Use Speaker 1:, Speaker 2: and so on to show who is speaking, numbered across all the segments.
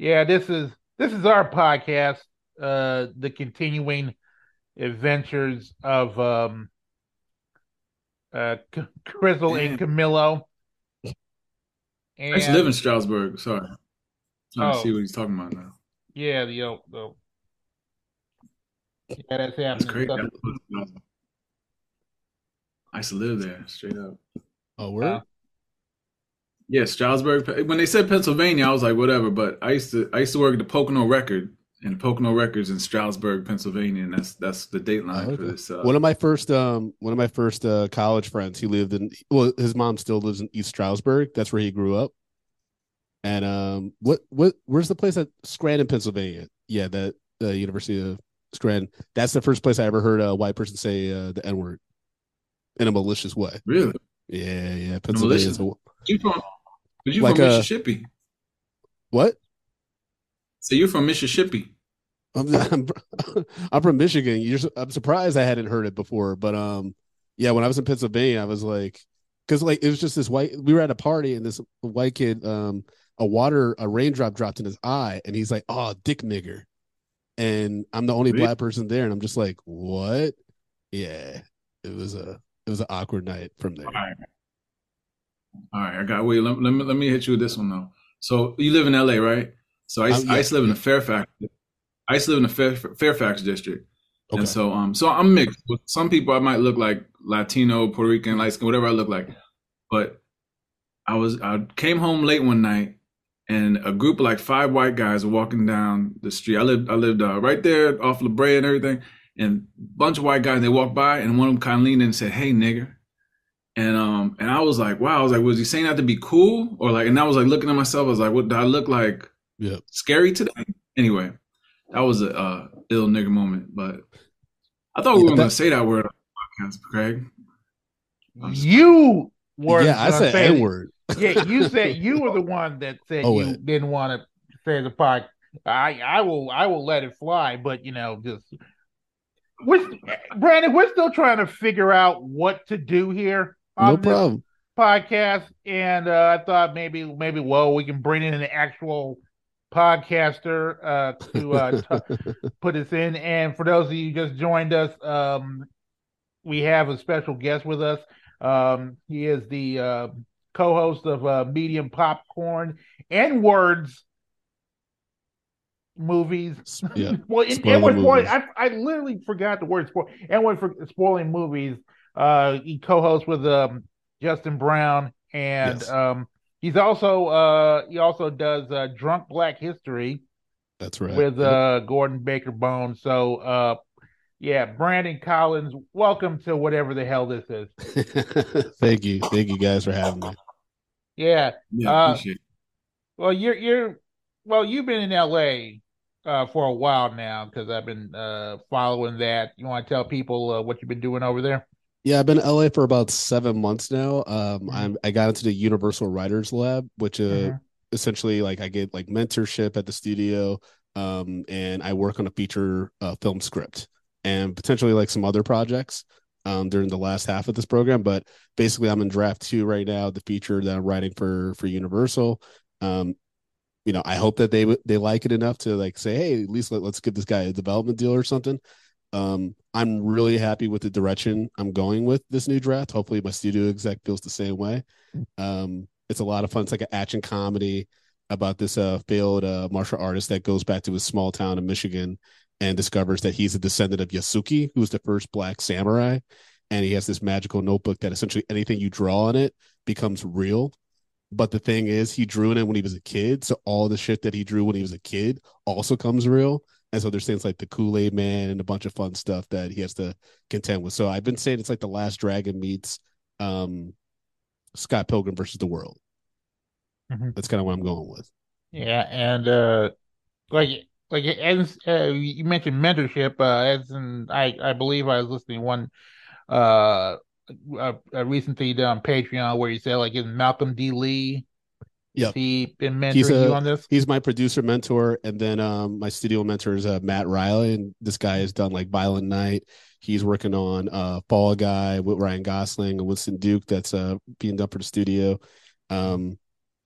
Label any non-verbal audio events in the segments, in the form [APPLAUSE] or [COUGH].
Speaker 1: Yeah, this is this is our podcast, uh, the continuing adventures of um, uh, C- Crystal and Camilo.
Speaker 2: I used to live in Stroudsburg. Sorry, I'm
Speaker 1: Oh.
Speaker 2: see what he's talking about now.
Speaker 1: Yeah, the, the yeah, that's happening.
Speaker 2: That's crazy.
Speaker 1: Stuff-
Speaker 2: I used to live there, straight up.
Speaker 3: Oh, word.
Speaker 1: Uh,
Speaker 2: Yeah, Stroudsburg. When they said Pennsylvania, I was like, whatever. But I used to, I used to work at the Pocono Record, and Pocono Records in Stroudsburg, Pennsylvania, and that's that's the date line
Speaker 3: Oh,
Speaker 2: for this. Uh,
Speaker 3: one of my first um one of my first uh college friends he lived in well his mom still lives in east stroudsburg that's where he grew up and um what what where's the place at scranton pennsylvania yeah that the university of scranton that's the first place i ever heard a white person say uh, the n-word in a malicious way
Speaker 2: really?
Speaker 3: yeah yeah pennsylvania
Speaker 2: You from? But you
Speaker 3: Like
Speaker 2: from
Speaker 3: a-
Speaker 2: Mississippi?
Speaker 3: what
Speaker 2: So you're from Mississippi?
Speaker 3: I'm, I'm [LAUGHS] I'm from Michigan. You're, I'm surprised I hadn't heard it before, but um, yeah, when I was in Pennsylvania, I was like, because like it was just this white. We were at a party and this white kid, um, a water, a raindrop dropped in his eye, and he's like, "Oh, dick nigger," and I'm the only
Speaker 2: Really?
Speaker 3: black person there, and I'm just like, "What?" Yeah, it was a it was an awkward night from there.
Speaker 2: All right. All right, I got wait. Let, let me let me hit you with this one though. So you live in LA, right? So I used,
Speaker 3: Um, yeah.
Speaker 2: I used to live in the Fairfax. I used to live in the Fair, Fairfax district,
Speaker 3: Okay,
Speaker 2: and so um, so I'm mixed. With some people, I might look like Latino, Puerto Rican, light skin, whatever I look like. But I was I came home late one night, and a group of like five white guys were walking down the street. I lived I lived uh, right there off La Brea and everything, and a bunch of white guys. They walked by, and one of them kind of leaned in and said, "Hey, nigger." And um and I was like, wow, I was like, was he saying that to be cool? Or like and I was like looking at myself, I was like, what do I look like
Speaker 3: yeah,
Speaker 2: scary today? Anyway, that was a uh, ill nigga moment, but I thought we
Speaker 3: Yeah,
Speaker 2: were gonna say that word on the podcast, Craig. I'm.
Speaker 1: You were
Speaker 3: yeah. I said
Speaker 1: say-
Speaker 3: N word.
Speaker 1: yeah, you [LAUGHS] said you were the one that said
Speaker 3: Oh,
Speaker 1: you
Speaker 3: wait.
Speaker 1: didn't want to say the pod. I I will I will let it fly, but you know, just we're Brandon, we're still trying to figure out what to do here on
Speaker 3: No problem.
Speaker 1: podcast, and uh, I thought maybe maybe well we can bring in an actual podcaster uh, to uh, [LAUGHS] t- put us in. And for those of you who just joined us, um, we have a special guest with us. Um, he is the uh, co-host of uh, Medium Popcorn and Words movies.
Speaker 3: yeah, [LAUGHS]
Speaker 1: well, and,
Speaker 3: Spoiler
Speaker 1: and spoiling,
Speaker 3: movies.
Speaker 1: I, I literally forgot the word spoil. And we're for spoiling movies. Uh, he co-hosts with um, Justin Brown, and
Speaker 3: Yes.
Speaker 1: um, he's also uh, he also does uh, Drunk Black History
Speaker 3: that's right.
Speaker 1: with uh Gordon Baker Bone. So uh yeah, Brandon Collins, welcome to whatever the hell this is. [LAUGHS]
Speaker 3: thank you, thank you guys for having me.
Speaker 1: Yeah.
Speaker 2: Yeah,
Speaker 1: Uh,
Speaker 2: appreciate.
Speaker 1: Well, you're you're well, you've been in LA uh for a while now because I've been uh following that. You want to tell people uh, what you've been doing over there?
Speaker 3: Yeah, I've been in LA for about seven months now. Um,
Speaker 1: Mhm.
Speaker 3: I'm I got into the Universal Writers Lab, which uh,
Speaker 1: Mhm.
Speaker 3: essentially like I get like mentorship at the studio, um, and I work on a feature uh, film script and potentially like some other projects um, during the last half of this program. But basically, I'm in draft two right now, the feature that I'm writing for for Universal. Um, you know, I hope that they they like it enough to like say, hey, at least let, let's give this guy a development deal or something. Um, I'm really happy with the direction I'm going with this new draft. Hopefully, my studio exec feels the same way. Um, it's a lot of fun. It's like an action comedy about this uh, failed uh, martial artist that goes back to his small town in Michigan and discovers that he's a descendant of Yasuke, who's the first black samurai. And he has this magical notebook that essentially anything you draw on it becomes real. But the thing is, he drew in it when he was a kid. So all the shit that he drew when he was a kid also comes real. And so there's things like the Kool Aid Man and a bunch of fun stuff that he has to contend with. So I've been saying it's like the Last Dragon meets um, Scott Pilgrim versus the World.
Speaker 1: Mhm.
Speaker 3: That's kind of what I'm going with.
Speaker 1: Yeah, and uh like like as uh, you mentioned mentorship, uh as in I I believe I was listening to one uh a, a recently done on Patreon where you said like is Malcolm D. Lee
Speaker 3: Yep.
Speaker 1: he been mentoring
Speaker 3: He's a-
Speaker 1: you on this?
Speaker 3: He's my producer mentor, and then um, my studio mentor is uh, Matt Riley, and this guy has done like Violent Night. He's working on uh, Fall Guy with Ryan Gosling and Winston Duke. That's uh, being done for the studio. Um,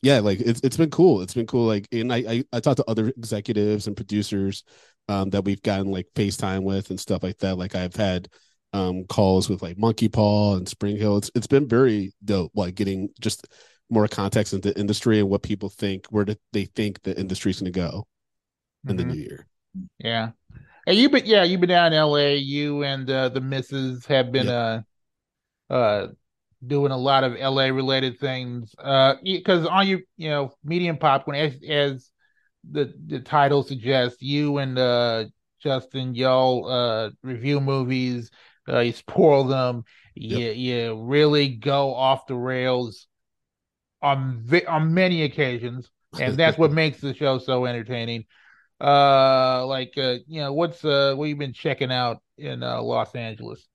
Speaker 3: yeah, like it's it's been cool. It's been cool. Like, and I I, I talked to other executives and producers um, that we've gotten like FaceTime with and stuff like that. Like I've had um, calls with like Monkeypaw and SpringHill. It's it's been very dope. Like getting just more context into the industry and what people think, where do they think the industry's going to go in
Speaker 1: Mhm.
Speaker 3: the new year.
Speaker 1: Yeah. Hey, you been yeah, you've been down in LA. You and uh, the misses have been uh uh doing a lot of LA related things. Uh because on you you know, medium popcorn as as the the title suggests, you and uh Justin, y'all uh review movies, uh you spoil them, you you really go off the rails on on many occasions, and that's what [LAUGHS] makes the show so entertaining. Uh, like uh, you know, what's uh, what you been checking out in uh, Los Angeles?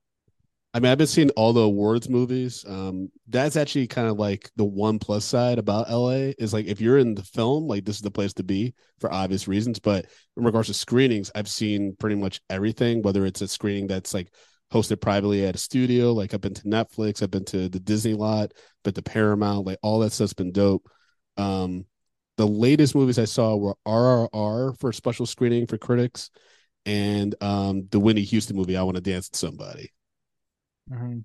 Speaker 3: I mean, I've been seeing all the awards movies. Um, that's actually kind of like the one plus side about LA is like if you're in the film, like this is the place to be for obvious reasons. But in regards to screenings, I've seen pretty much everything, whether it's a screening that's like hosted privately at a studio, like I've been to Netflix, I've been to the Disney lot, been to Paramount, like all that stuff's been dope. Um, the latest movies I saw were RRR for special screening for critics, and um, the Whitney Houston movie, I Want to Dance with Somebody.
Speaker 1: Mhm.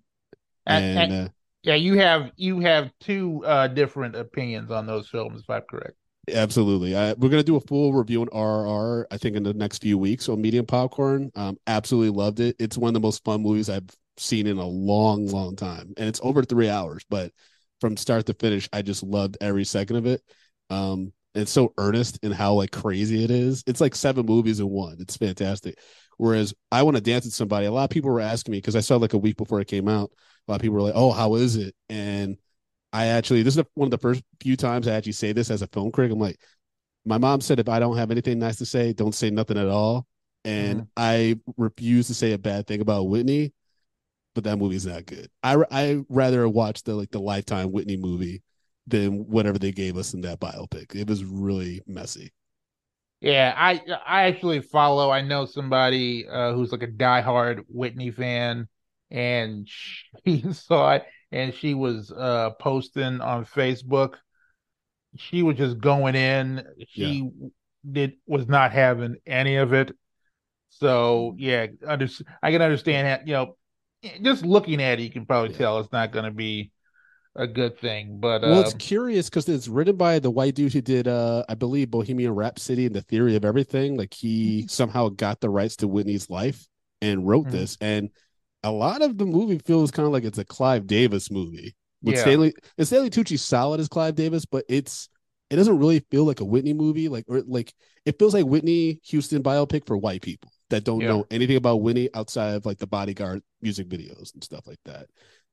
Speaker 3: And,
Speaker 1: And, and-
Speaker 3: uh,
Speaker 1: yeah, you have you have two uh, different opinions on those films, if I'm correct.
Speaker 3: Absolutely. I, we're going to do a full review on RRR, I think, in the next few weeks on Medium Popcorn. Um, absolutely loved it. It's one of the most fun movies I've seen in a long, long time. And it's over three hours, but from start to finish, I just loved every second of it. Um, it's so earnest in how like crazy it is. It's like seven movies in one. It's fantastic. Whereas I want to dance with somebody. A lot of people were asking me because I saw like a week before it came out. A lot of people were like, "Oh, how is it?" And I actually, this is one of the first few times I actually say this as a film critic. I'm like, my mom said, if I don't have anything nice to say, don't say nothing at all. And
Speaker 1: Mhm.
Speaker 3: I refuse to say a bad thing about Whitney, but that movie's not good. I I rather watch the like the Lifetime Whitney movie than whatever they gave us in that biopic. It was really messy.
Speaker 1: Yeah, I I actually follow. I know somebody uh, who's like a diehard Whitney fan, and [LAUGHS] she saw it, and she was uh, posting on Facebook. She was just going in. She did was not having any of it. So yeah, under, I can understand that. You know, just looking at it, you can probably
Speaker 3: Yeah.
Speaker 1: tell it's not going to be a good thing. But
Speaker 3: Well,
Speaker 1: uh,
Speaker 3: it's curious because it's written by the white dude who did, uh, I believe, Bohemian Rhapsody and the Theory of Everything. Like he somehow got the rights to Whitney's life and wrote
Speaker 1: Mhm.
Speaker 3: this. And a lot of the movie feels kind of like it's a Clive Davis movie. With
Speaker 1: Yeah.
Speaker 3: Stanley, and Stanley Tucci's solid as Clive Davis, but it's it doesn't really feel like a Whitney movie. Like or like it feels like Whitney Houston biopic for white people that don't
Speaker 1: Yeah.
Speaker 3: know anything about Whitney outside of like the Bodyguard music videos and stuff like that.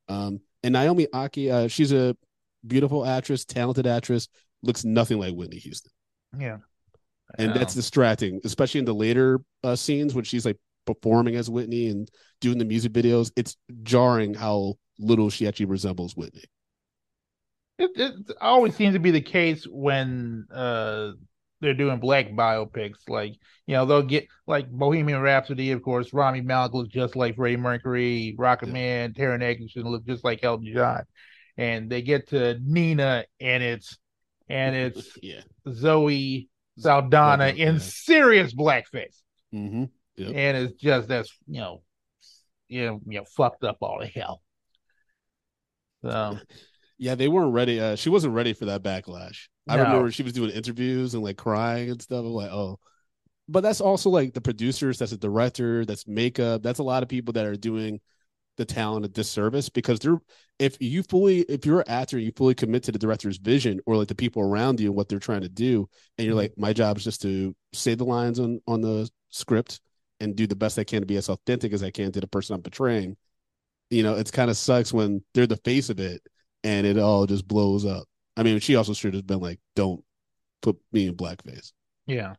Speaker 3: Um, and Naomi Ackie, uh, she's a beautiful actress, talented actress, looks nothing like Whitney Houston,
Speaker 1: yeah,
Speaker 3: and that's distracting, especially in the later uh, scenes when she's like performing as Whitney and doing the music videos. It's jarring how little she actually resembles Whitney.
Speaker 1: It, it always seems to be the case when uh they're doing black biopics. Like, you know, they'll get like Bohemian Rhapsody, of course, Rami Malek looks just like Freddie Mercury, Rocket
Speaker 3: Yeah.
Speaker 1: Man, Taron Egerton look just like Elton John. And they get to Nina and it's and it's [LAUGHS]
Speaker 3: yeah.
Speaker 1: Zoe Saldana
Speaker 3: Saldana,
Speaker 1: in serious blackface.
Speaker 3: Mm-hmm. Yep.
Speaker 1: And it's just that's you know, you know, you know, fucked up all the hell. So [LAUGHS]
Speaker 3: Yeah, they weren't ready. Uh, she wasn't ready for that backlash. I remember she was doing interviews and like crying and stuff. I'm like, oh, but that's also like the producers, that's a director, that's makeup, that's a lot of people that are doing the talent a disservice because they're if you fully if you're an actor and you fully commit to the director's vision or like the people around you and what they're trying to do, and you're like, my job is just to say the lines on on the script and do the best I can to be as authentic as I can to the person I'm portraying. You know, it's kind of sucks when they're the face of it and it all just blows up. I mean, she also should have been like, "Don't put me in blackface."
Speaker 1: Yeah.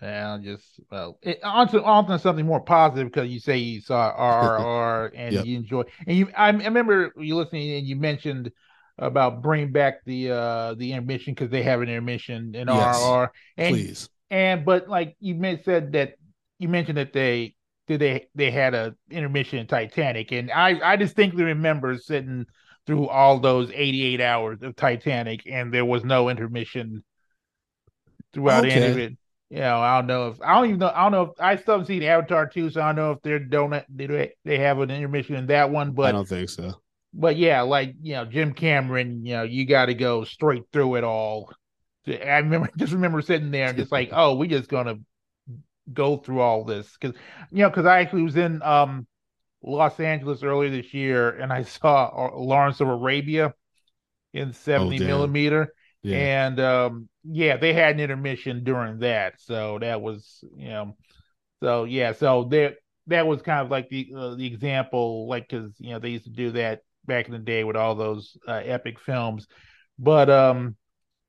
Speaker 1: Yeah, just well, it, onto onto something more positive because you say you saw [LAUGHS] RRR and
Speaker 3: Yep.
Speaker 1: you enjoy and you. I, I remember you listening and you mentioned about bringing back the uh the intermission because they have an intermission in
Speaker 3: Yes.
Speaker 1: RRR and
Speaker 3: Please,
Speaker 1: and but like you said that you mentioned that they did they they had a intermission in Titanic and I I distinctly remember sitting through all those 88 hours of Titanic, and there was no intermission throughout okay. any of it. You know, I don't know if I don't even know. I don't know if I still haven't seen Avatar two, so I don't know if they're don't they they have an intermission in that one. But
Speaker 3: I don't think so.
Speaker 1: But yeah, like you know, Jim Cameron, you know, you got to go straight through it all. I remember [LAUGHS] just remember sitting there and just like, oh, we just gonna go through all this because you know because I actually was in um Los Angeles earlier this year and I saw uh, Lawrence of Arabia in 70 oh, millimeter. Yeah. and um yeah they had an intermission during that so that was you know so yeah so there that was kind of like the uh, the example like because you know they used to do that back in the day with all those uh, epic films. But um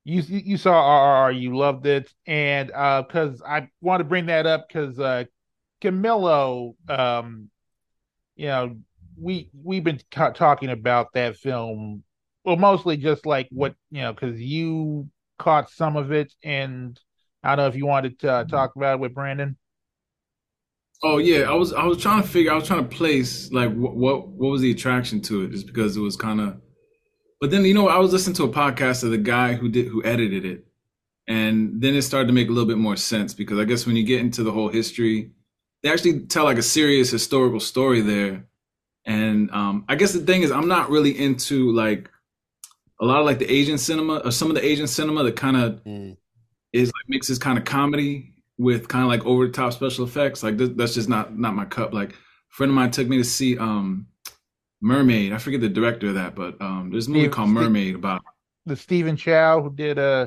Speaker 1: you you saw RRR, you loved it, and because uh, I want to bring that up because uh, Camilo, um, you know, we we've been talking about that film, well, mostly just like what you know, because you caught some of it, and I don't know if you wanted to uh, talk about it with Brandon.
Speaker 2: Oh yeah, I was I was trying to figure, I was trying to place like what what, what was the attraction to it, just because it was kind of but then you know, I was listening to a podcast of the guy who did who edited it, and then it started to make a little bit more sense because I guess when you get into the whole history, they actually tell like a serious historical story there. And um, I guess the thing is, I'm not really into like a lot of like the Asian cinema or some of the Asian cinema that kind of mm. is like mixes kind of comedy with kind of like over the top special effects. Like th- that's just not not my cup. Like a friend of mine took me to see um Mermaid. I forget the director of that, but um, there's a movie Steve, called Mermaid about
Speaker 1: the Stephen Chow who did a uh,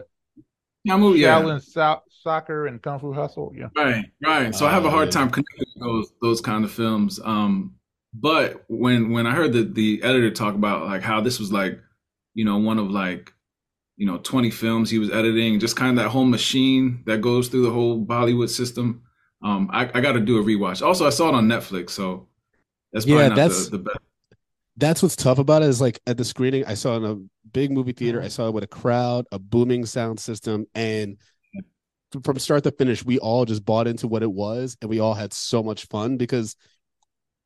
Speaker 2: yeah, movie,
Speaker 1: Shaolin so- soccer and Kung Fu Hustle. Yeah,
Speaker 2: right, right. So uh, I have a hard time connecting those those kind of films. Um, but when when I heard the the editor talk about like how this was like, you know, one of like you know 20 films he was editing, just kind of that whole machine that goes through the whole Bollywood system. Um, I, I got to do a rewatch. Also, I saw it on Netflix, so that's probably yeah, not that's, the, the best
Speaker 3: that's what's tough about it is like at the screening, I saw in a big movie theater, I mm-hmm. saw it with a crowd, a booming sound system, and from start to finish, we all just bought into what it was, and we all had so much fun because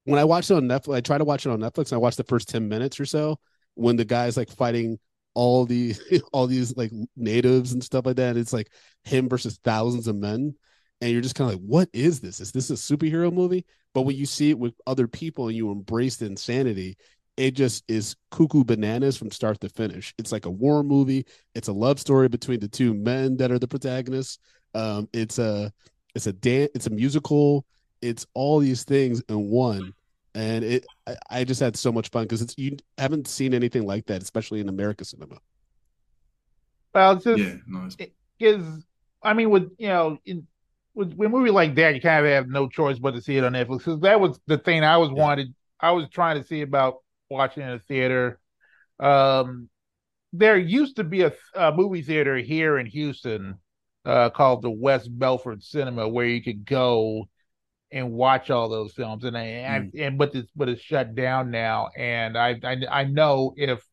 Speaker 3: when I watched it on Netflix, I tried to watch it on Netflix, and I watched the first ten minutes or so when the guy's like fighting all these [LAUGHS] all these like natives and stuff like that. And it's like him versus thousands of men, and you're just kind of like, what is this? Is this a superhero movie? But when you see it with other people and you embrace the insanity, it just is cuckoo bananas from start to finish. It's like a war movie. It's a love story between the two men that are the protagonists. Um, it's a it's a dance. It's a musical. It's all these things in one, and it. I, I just had so much fun because it's you haven't seen anything like that, especially in America cinema.
Speaker 1: Well, it's just yeah, no, it's... I mean, with you know, in with, with a movie like that, you kind of have no choice but to see it on Netflix. Because that was the thing I was yeah. wanted. I was trying to see about watching in a theater. Um, there used to be a, a, movie theater here in Houston uh, called the West Belford Cinema, where you could go and watch all those films. And I, mm. I and but it's but it's shut down now. And I, I I know if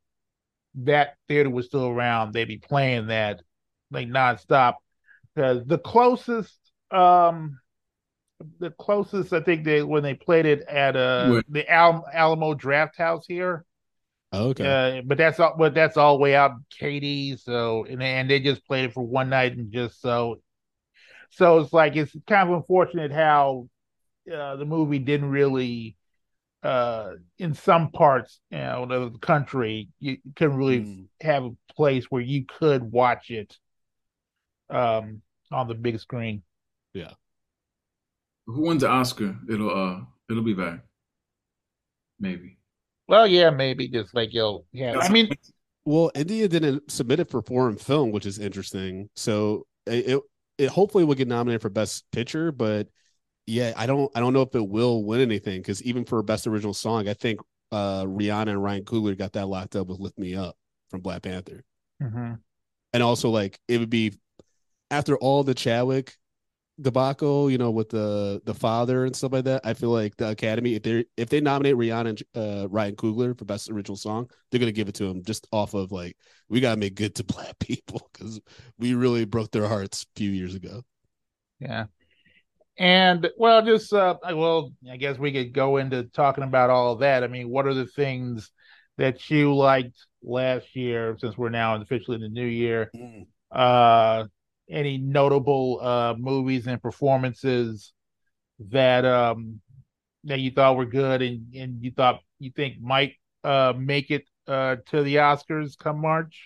Speaker 1: that theater was still around, they'd be playing that like nonstop. Because the closest um the closest I think they when they played it at uh the Al- Alamo Drafthouse here.
Speaker 3: Oh, okay.
Speaker 1: Uh, but that's all. But that's all way out in Katy. So and and they just played it for one night and just so. So it's like it's kind of unfortunate how uh, the movie didn't really, uh, in some parts, you know, of the country, you couldn't really mm. have a place where you could watch it, um, on the big screen.
Speaker 3: Yeah
Speaker 2: who wins the Oscar, it'll uh it'll be back. Maybe.
Speaker 1: Well, yeah, maybe just like yo, yeah. I mean,
Speaker 3: well, India didn't submit it for foreign film, which is interesting. So it, it, it hopefully will get nominated for best picture, but yeah, I don't I don't know if it will win anything because even for best original song, I think uh Rihanna and Ryan Coogler got that locked up with "Lift Me Up" from Black Panther,
Speaker 1: mm-hmm.
Speaker 3: and also like it would be after all the Chadwick debacle, you know, with the the father and stuff like that, I feel like the Academy, if they if they nominate Rihanna and uh, Ryan Coogler for best original song, they're gonna give it to him just off of like we gotta make good to [LAUGHS] black people because we really broke their hearts a few years ago.
Speaker 1: Yeah, and well, just uh, well, I guess we could go into talking about all of that. I mean, what are the things that you liked last year, since we're now officially in the new year.
Speaker 3: Mm.
Speaker 1: Uh, any notable uh movies and performances that um that you thought were good and and you thought you think might uh make it uh to the Oscars come March?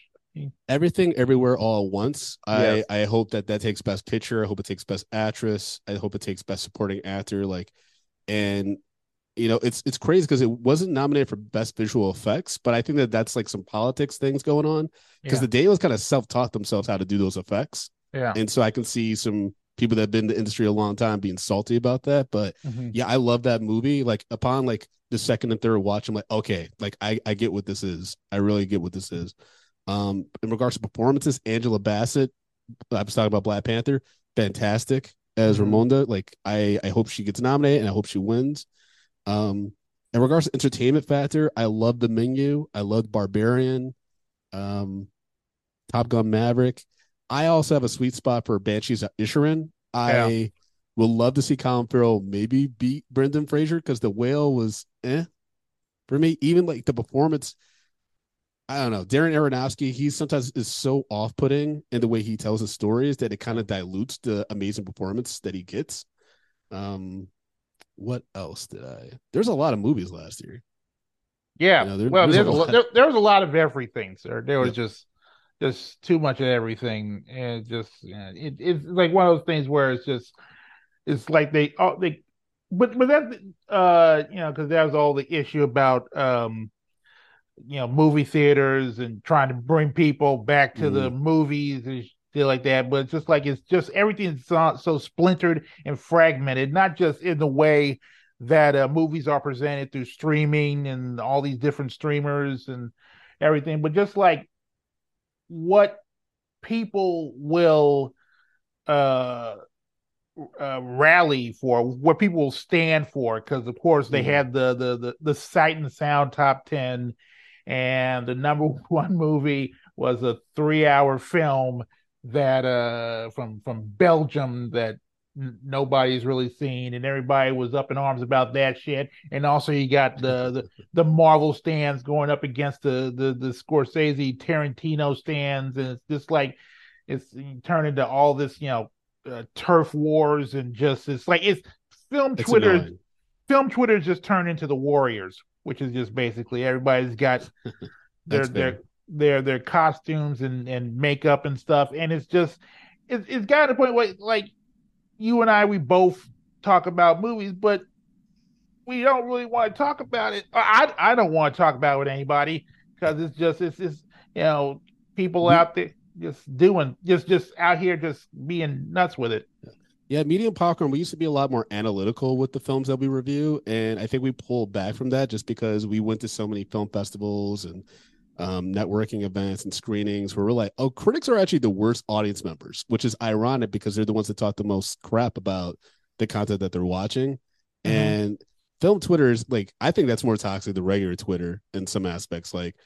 Speaker 3: Everything, everywhere, all at once.
Speaker 1: Yes.
Speaker 3: I I hope that that takes best picture. I hope it takes best actress. I hope it takes best supporting actor. Like, and you know, it's it's crazy because it wasn't nominated for best visual effects, but I think that that's like some politics things going on because
Speaker 1: Yeah.
Speaker 3: the Daniels kind of self taught themselves how to do those effects,
Speaker 1: Yeah.
Speaker 3: and so I can see some people that have been in the industry a long time being salty about that. But
Speaker 1: Mhm.
Speaker 3: yeah, I love that movie. Like upon like the second and third watch, I'm like, okay, like I I get what this is. I really get what this is. Um, in regards to performances, Angela Bassett, I was talking about Black Panther, fantastic as
Speaker 1: Mhm.
Speaker 3: Ramonda. Like I I hope she gets nominated and I hope she wins. Um, in regards to entertainment factor, I love the menu. I love Barbarian, um, Top Gun Maverick. I also have a sweet spot for Banshees of Inisherin. I would love to see Colin Farrell maybe beat Brendan Fraser because the whale was eh for me. Even like the performance, I don't know. Darren Aronofsky, he sometimes is so off-putting in the way he tells his stories that it kind of dilutes the amazing performance that he gets. Um, what else did I? There's a lot of movies last year.
Speaker 1: Yeah.
Speaker 3: You know, there-
Speaker 1: well,
Speaker 3: there's
Speaker 1: there's a, lo-
Speaker 3: lot.
Speaker 1: there, there was a lot of everything, sir. There was
Speaker 3: Yep.
Speaker 1: just just too much of everything, and just it, it's like one of those things where it's just it's like they all they, but but that uh you know because there's all the issue about um you know movie theaters and trying to bring people back to the movies and shit like that. But it's just like it's just everything's so, so splintered and fragmented, not just in the way that uh, movies are presented through streaming and all these different streamers and everything, but just like what people will uh, uh rally for what people will stand for because of course they
Speaker 3: Mhm.
Speaker 1: had the, the the the sight and sound top 10 and the number [LAUGHS] one movie was a three hour film that uh from from belgium that nobody's really seen and everybody was up in arms about that shit. And also you got the the, [LAUGHS] the marvel stands going up against the the the scorsese tarantino stands and it's just like it's turned into all this you know uh, turf wars and just it's like it's film
Speaker 3: It's
Speaker 1: twitter
Speaker 3: annoying.
Speaker 1: film Twitter just turned into the Warriors, which is just basically everybody's got [LAUGHS] their their their their costumes and and makeup and stuff, and it's just it's it's got to the point where like you and I we both talk about movies, but we don't really want to talk about it. I I don't want to talk about it with anybody because it's just it's it's you know people out there just doing just just out here just being nuts with it.
Speaker 3: Yeah, medium popcorn. We used to be a lot more analytical with the films that we review, and I think we pulled back from that just because we went to so many film festivals and um, networking events and screenings where we're like, oh, critics are actually the worst audience members, which is ironic because they're the ones that talk the most crap about the content that they're watching.
Speaker 1: Mhm.
Speaker 3: And film Twitter is like, I think that's more toxic than regular Twitter in some aspects. Like,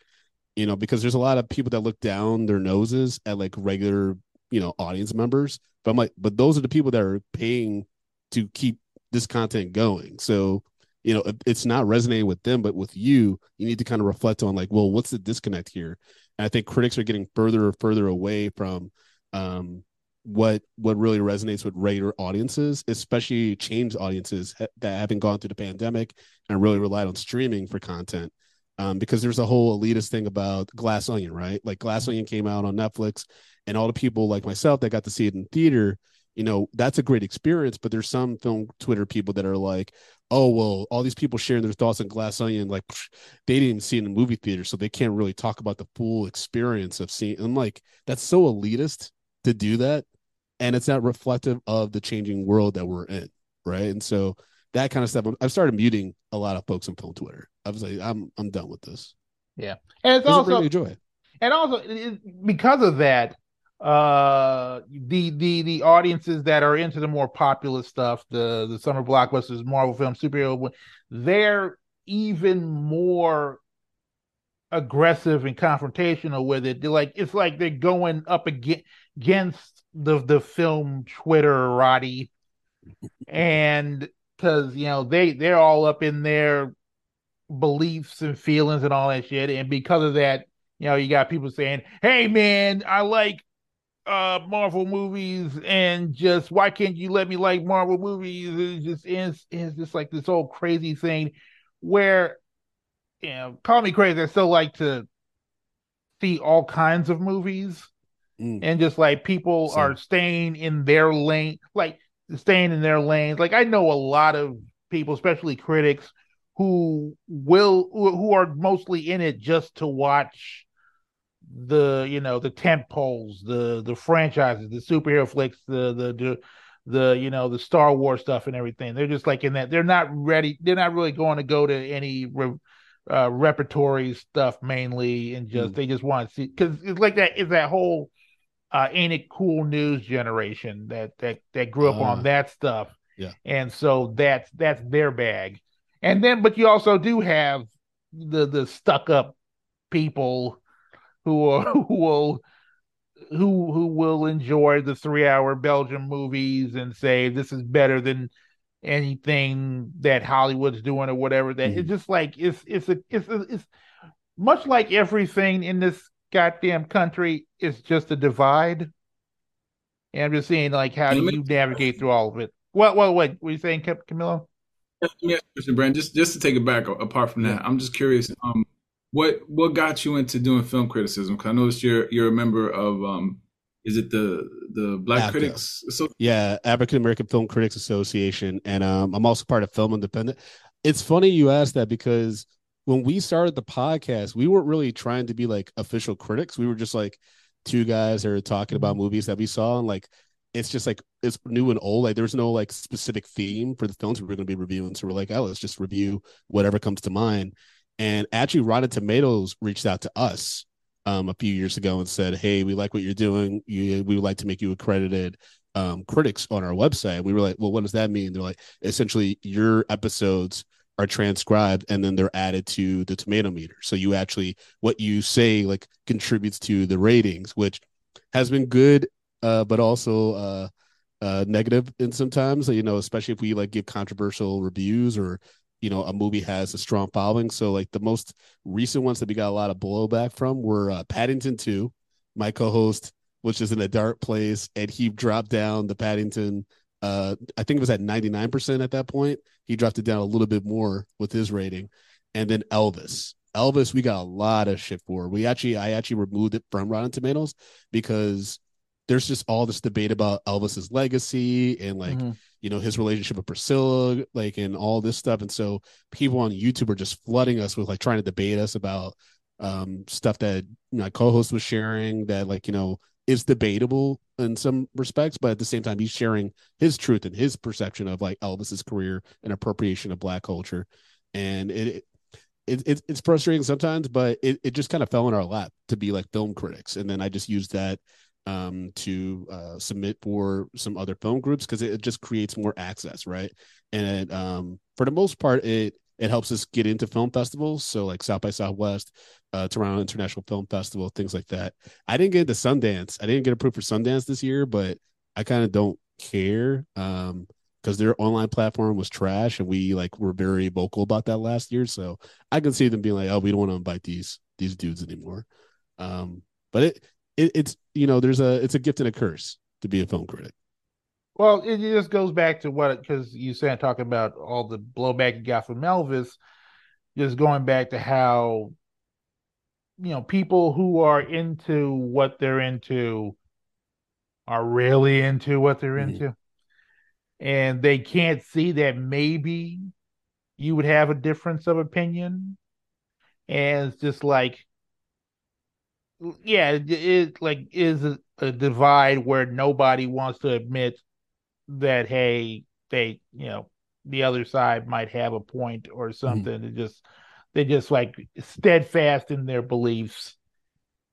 Speaker 3: you know, because there's a lot of people that look down their noses at like regular, you know, audience members. But I'm like, but those are the people that are paying to keep this content going. So, you know, it's not resonating with them, but with you, you need to kind of reflect on like, well, what's the disconnect here? And I think critics are getting further and further away from um, what what really resonates with regular audiences, especially changed audiences ha- that haven't gone through the pandemic and really relied on streaming for content. Um, because there's a whole elitist thing about Glass Onion, right? Like Glass Onion came out on Netflix, and all the people like myself that got to see it in theater, you know, that's a great experience. But there's some film Twitter people that are like, oh well, all these people sharing their thoughts on Glass Onion, like psh, they didn't see it in the movie theater, so they can't really talk about the full experience of seeing. I'm like, that's so elitist to do that, and it's not reflective of the changing world that we're in, right? And so that kind of stuff, I've started muting a lot of folks on film Twitter. I was like, I'm I'm done with this.
Speaker 1: Yeah, and it's also
Speaker 3: bring me joy.
Speaker 1: and also it- it- because of that uh the the the audiences that are into the more popular stuff the the summer blockbusters marvel films superhero they're even more aggressive and confrontational with it they're like it's like they're going up against the the film twitter roddy and because you know they they're all up in their beliefs and feelings and all that shit. And because of that, you know, you got people saying, "Hey, man, I like uh Marvel movies, and just why can't you let me like Marvel movies?" It's just it's, it's just like this whole crazy thing where, you know, call me crazy. I still like to see all kinds of movies, mm. and just like people so. are staying in their lane, like staying in their lanes. Like I know a lot of people, especially critics, who will who are mostly in it just to watch the you know the tent poles, the the franchises, the superhero flicks, the the the the you know the Star Wars stuff and everything. They're just like in that. They're not ready. They're not really going to go to any re, uh, repertory stuff mainly, and just mm. they just want to see because it's like that. Is that whole uh, ain't it cool news generation that that that grew up uh, on that stuff.
Speaker 3: Yeah,
Speaker 1: and so that's that's their bag. And then, but you also do have the the stuck up people who are, [LAUGHS] who will who who will enjoy the three hour Belgium movies and say this is better than anything that Hollywood's doing or whatever. That mm-hmm. it's just like it's it's a it's a, it's much like everything in this goddamn country is just a divide. And I'm just saying, like, how do you navigate through all of it? What what what were you saying, Camilo?
Speaker 2: Yeah. Brand, just just to take it back apart from that, I'm just curious. Um, what what got you into doing film criticism? Because I noticed you're you're a member of um, is it the the Black Critics?
Speaker 3: So- yeah, African American Film Critics Association, and um, I'm also part of Film Independent. It's funny you asked that because when we started the podcast, we weren't really trying to be like official critics. We were just like two guys that are talking about movies that we saw, and like it's just like it's new and old. Like there's no like specific theme for the films we are going to be reviewing. So we're like, oh, let's just review whatever comes to mind. And actually, Rotten Tomatoes reached out to us um, a few years ago and said, "Hey, we like what you're doing. You, we would like to make you accredited um, critics on our website." We were like, "Well, what does that mean?" They're like, "Essentially, your episodes are transcribed and then they're added to the tomato meter. So you actually what you say like contributes to the ratings, which has been good uh, but also uh, uh, negative in sometimes. You know, especially if we like give controversial reviews or you know a movie has a strong following. So like the most recent ones that we got a lot of blowback from were uh, Paddington Two. My co-host, which is in a dark place, and he dropped down the Paddington. Uh, I think it was at 99% at that point. He dropped it down a little bit more with his rating. And then Elvis. Elvis, we got a lot of shit for. We actually, I actually removed it from Rotten Tomatoes because there's just all this debate about Elvis's legacy and like mm-hmm. You know his relationship with Priscilla, like and all this stuff. And so people on YouTube are just flooding us with like trying to debate us about um stuff that my co-host was sharing that like you know is debatable in some respects, but at the same time he's sharing his truth and his perception of like Elvis's career and appropriation of black culture. And it, it, it, it's frustrating sometimes, but it, it just kind of fell in our lap to be like film critics. And then I just used that um, to uh, submit for some other film groups because it, it, just creates more access, right? And it, um, for the most part, it it helps us get into film festivals, so like South by Southwest, uh, Toronto International Film Festival, things like that. I didn't get into Sundance. I didn't get approved for Sundance this year, but I kind of don't care um, because their online platform was trash, and we like were very vocal about that last year. So I can see them being like, "Oh, we don't want to invite these these dudes anymore." Um, but it it, it's you know there's a it's a gift and a curse to be a film critic.
Speaker 1: Well, it just goes back to what because you said talking about all the blowback you got from Elvis, just going back to how you know people who are into what they're into are really into what they're mm-hmm. into, and they can't see that maybe you would have a difference of opinion, and it's just like yeah, it, it like is a, a, divide where nobody wants to admit that hey, they you know the other side might have a point or mm-hmm. something. Mm-hmm. It just they just like steadfast in their beliefs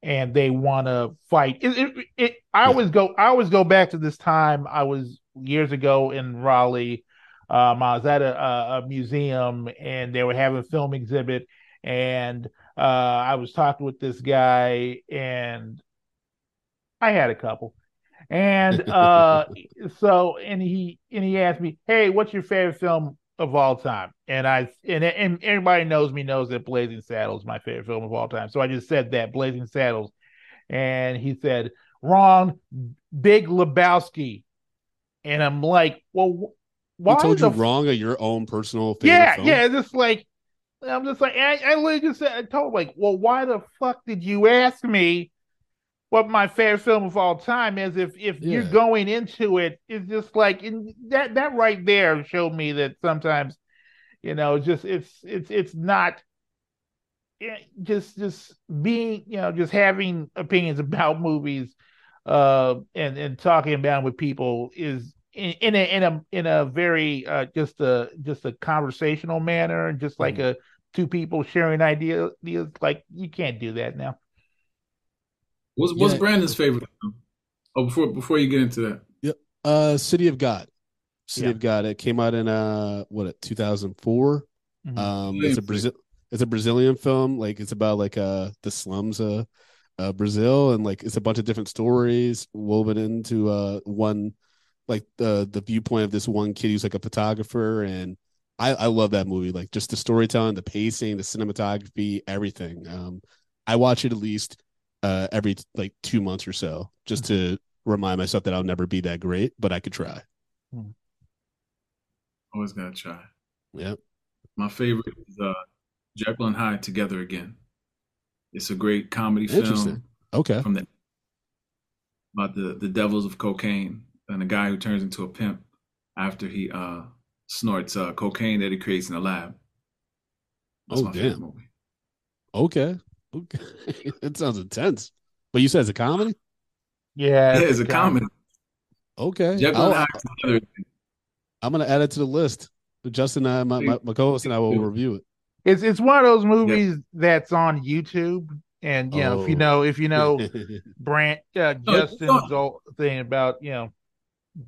Speaker 1: and they want to fight. It, it, it I yeah. always go I always go back to this time I was years ago in Raleigh. Um, I was at a, a, museum and they were having a film exhibit and uh, I was talking with this guy, and I had a couple, and [LAUGHS] uh, so and he and he asked me, "Hey, what's your favorite film of all time, and I and and everybody knows me knows that Blazing Saddles is my favorite film of all time. So I just said that Blazing Saddles, and he said wrong, Big Lebowski, and I'm like, well, why
Speaker 3: told you wrong of your own personal favorite
Speaker 1: yeah,
Speaker 3: film?
Speaker 1: yeah, just like I'm just like I, I literally just said I told him, like, well, why the fuck did you ask me what my favorite film of all time is if if you're going into it? It's just like in that that right there showed me that sometimes you know just it's it's it's not eh, just just being you know just having opinions about movies uh and and talking about with people is in, in a in a in a very uh just a just a conversational manner just like a two people sharing ideas like you can't do that now
Speaker 2: What's what's
Speaker 3: Yeah.
Speaker 2: Brandon's favorite? Oh, before before you get into that,
Speaker 3: Uh, City of God. City
Speaker 1: Yeah.
Speaker 3: of God. It came out in uh what two thousand four.
Speaker 1: Mhm.
Speaker 3: Um, it's a Brazil. It's a Brazilian film. Like it's about like uh the slums of uh, Brazil, and like it's a bunch of different stories woven into uh one, like the the viewpoint of this one kid who's like a photographer, and I I love that movie. Like just the storytelling, the pacing, the cinematography, everything. Um, I watch it at least uh every like two months or so, just to remind myself that I'll never be that great, but I could try.
Speaker 2: always gotta try.
Speaker 3: Yep.
Speaker 2: My favorite is uh, Jekyll and Hyde Together Again. It's a great comedy film
Speaker 3: Okay.
Speaker 2: from the about the the devils of cocaine and a guy who turns into a pimp after he uh snorts uh, cocaine that he creates in a lab. That's
Speaker 3: Oh,
Speaker 2: my
Speaker 3: damn.
Speaker 2: movie.
Speaker 3: Okay. Okay. [LAUGHS] that sounds intense. But you said it's a comedy?
Speaker 1: yeah
Speaker 2: Yeah, it's a comedy.
Speaker 3: Okay. I'll-
Speaker 2: and Hyde Together.
Speaker 3: I'm gonna add it to the list. Justin and I, my, my, my co-host and I will review it.
Speaker 1: It's it's one of those movies that's on YouTube, and you know if you
Speaker 3: Oh.
Speaker 1: know if you know [LAUGHS] Brant uh, Justin's
Speaker 2: on-
Speaker 1: old thing about you know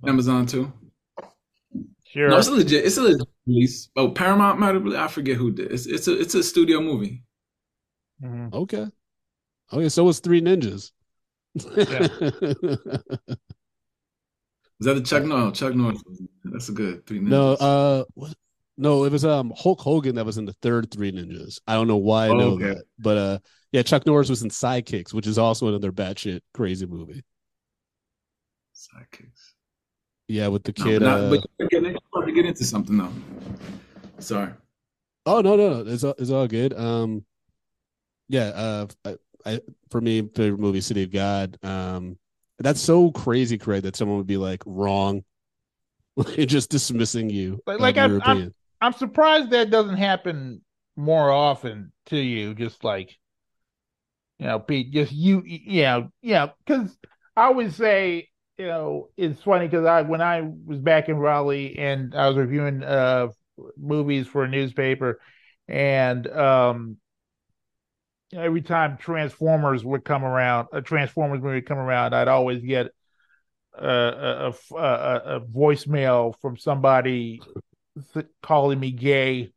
Speaker 2: Amazon too.
Speaker 1: Sure
Speaker 2: No, it's a legit. It's a legit release. Oh, Paramount might have. I forget who did. It's it's a it's a studio movie.
Speaker 1: Mhm.
Speaker 3: okay. Okay, so it's Three Ninjas. [LAUGHS]
Speaker 2: Is that the Chuck Norris? Chuck Norris. That's a good three.
Speaker 3: no,
Speaker 2: Ninjas.
Speaker 3: uh what? No, it was um Hulk Hogan that was in the third Three Ninjas. I don't know why I
Speaker 2: Oh,
Speaker 3: know
Speaker 2: okay.
Speaker 3: that. But uh yeah, Chuck Norris was in Sidekicks, which is also another batshit crazy movie.
Speaker 2: Sidekicks.
Speaker 3: Yeah, with the
Speaker 2: No,
Speaker 3: kid
Speaker 2: but, not,
Speaker 3: uh,
Speaker 2: but you're getting, about to get into something though. Sorry.
Speaker 3: Oh no, no, it's all, it's all good. Um, yeah. Uh, I, I for me, favorite movie, City of God. Um, that's so crazy, Craig, that someone would be like wrong, [LAUGHS] like just dismissing you,
Speaker 1: Like- like I'm- I'm- I'm surprised that doesn't happen more often to you. Just like you know, Pete, just you, you know, yeah. Because I always say, you know, it's funny because I when I was back in Raleigh and I was reviewing uh movies for a newspaper, and um, every time Transformers would come around, a Transformers movie would come around, I'd always get a a, a, a, voicemail from somebody calling me gay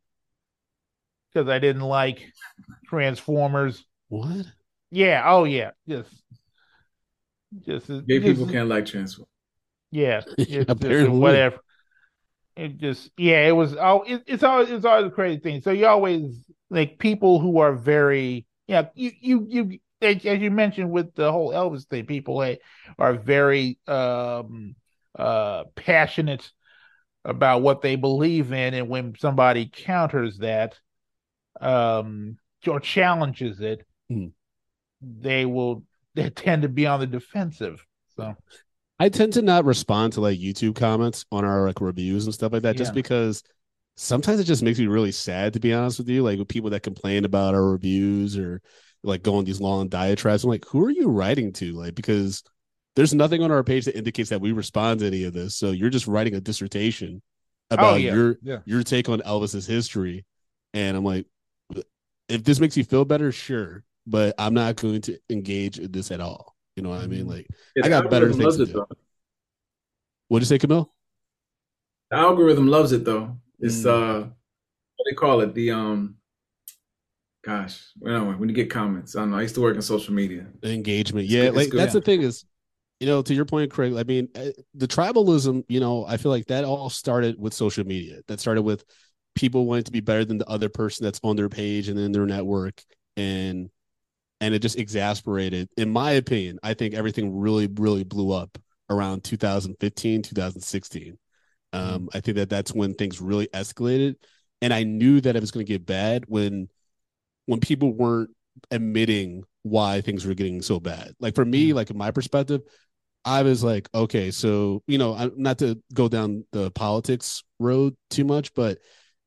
Speaker 1: because I didn't like Transformers.
Speaker 3: What?
Speaker 1: Yeah, oh yeah, just just
Speaker 2: Gay
Speaker 1: just-
Speaker 2: people can't like transform. [LAUGHS]
Speaker 1: Yeah, it's just whatever. It just yeah, it was oh, it, it's always it's always a crazy thing. So you always like people who are very yeah, you you you as as you mentioned with the whole Elvis thing, people are very um uh passionate about what they believe in, and when somebody counters that um or challenges it,
Speaker 3: Hmm.
Speaker 1: they will they tend to be on the defensive. So
Speaker 3: I tend to not respond to like YouTube comments on our like reviews and stuff like that, just because sometimes it just makes me really sad to be honest with you. Like with people that complain about our reviews or like going these long diatribes. I'm like, who are you writing to? Like, because there's nothing on our page that indicates that we respond to any of this. So you're just writing a dissertation oh, about
Speaker 1: Oh, yeah.
Speaker 3: your
Speaker 1: Yeah.
Speaker 3: your take on Elvis's history. And I'm like, if this makes you feel better, sure. But I'm not going to engage in this at all. You know what I mean?
Speaker 1: Mhm.
Speaker 3: Like,
Speaker 2: Yeah,
Speaker 3: I got better things to do.
Speaker 2: though.
Speaker 3: what'd you say, Camille?
Speaker 2: The algorithm loves it though. It's
Speaker 3: Mm.
Speaker 2: uh, what they call it? The um, gosh, when you get comments, I don't know. I used to work in social media.
Speaker 3: engagement yeah
Speaker 2: it's
Speaker 3: like
Speaker 2: good.
Speaker 3: that's the thing is you know to your point craig i mean uh, the tribalism you know i feel like that all started with social media that started with people wanting to be better than the other person that's on their page and in their network and and it just exasperated in my opinion i think everything really really blew up around 2015 2016 um, mm-hmm. i think that that's when things really escalated and i knew that it was going to get bad when when people weren't admitting why things were getting so bad like for me mm-hmm. like in my perspective i was like okay so you know I, not to go down the politics road too much but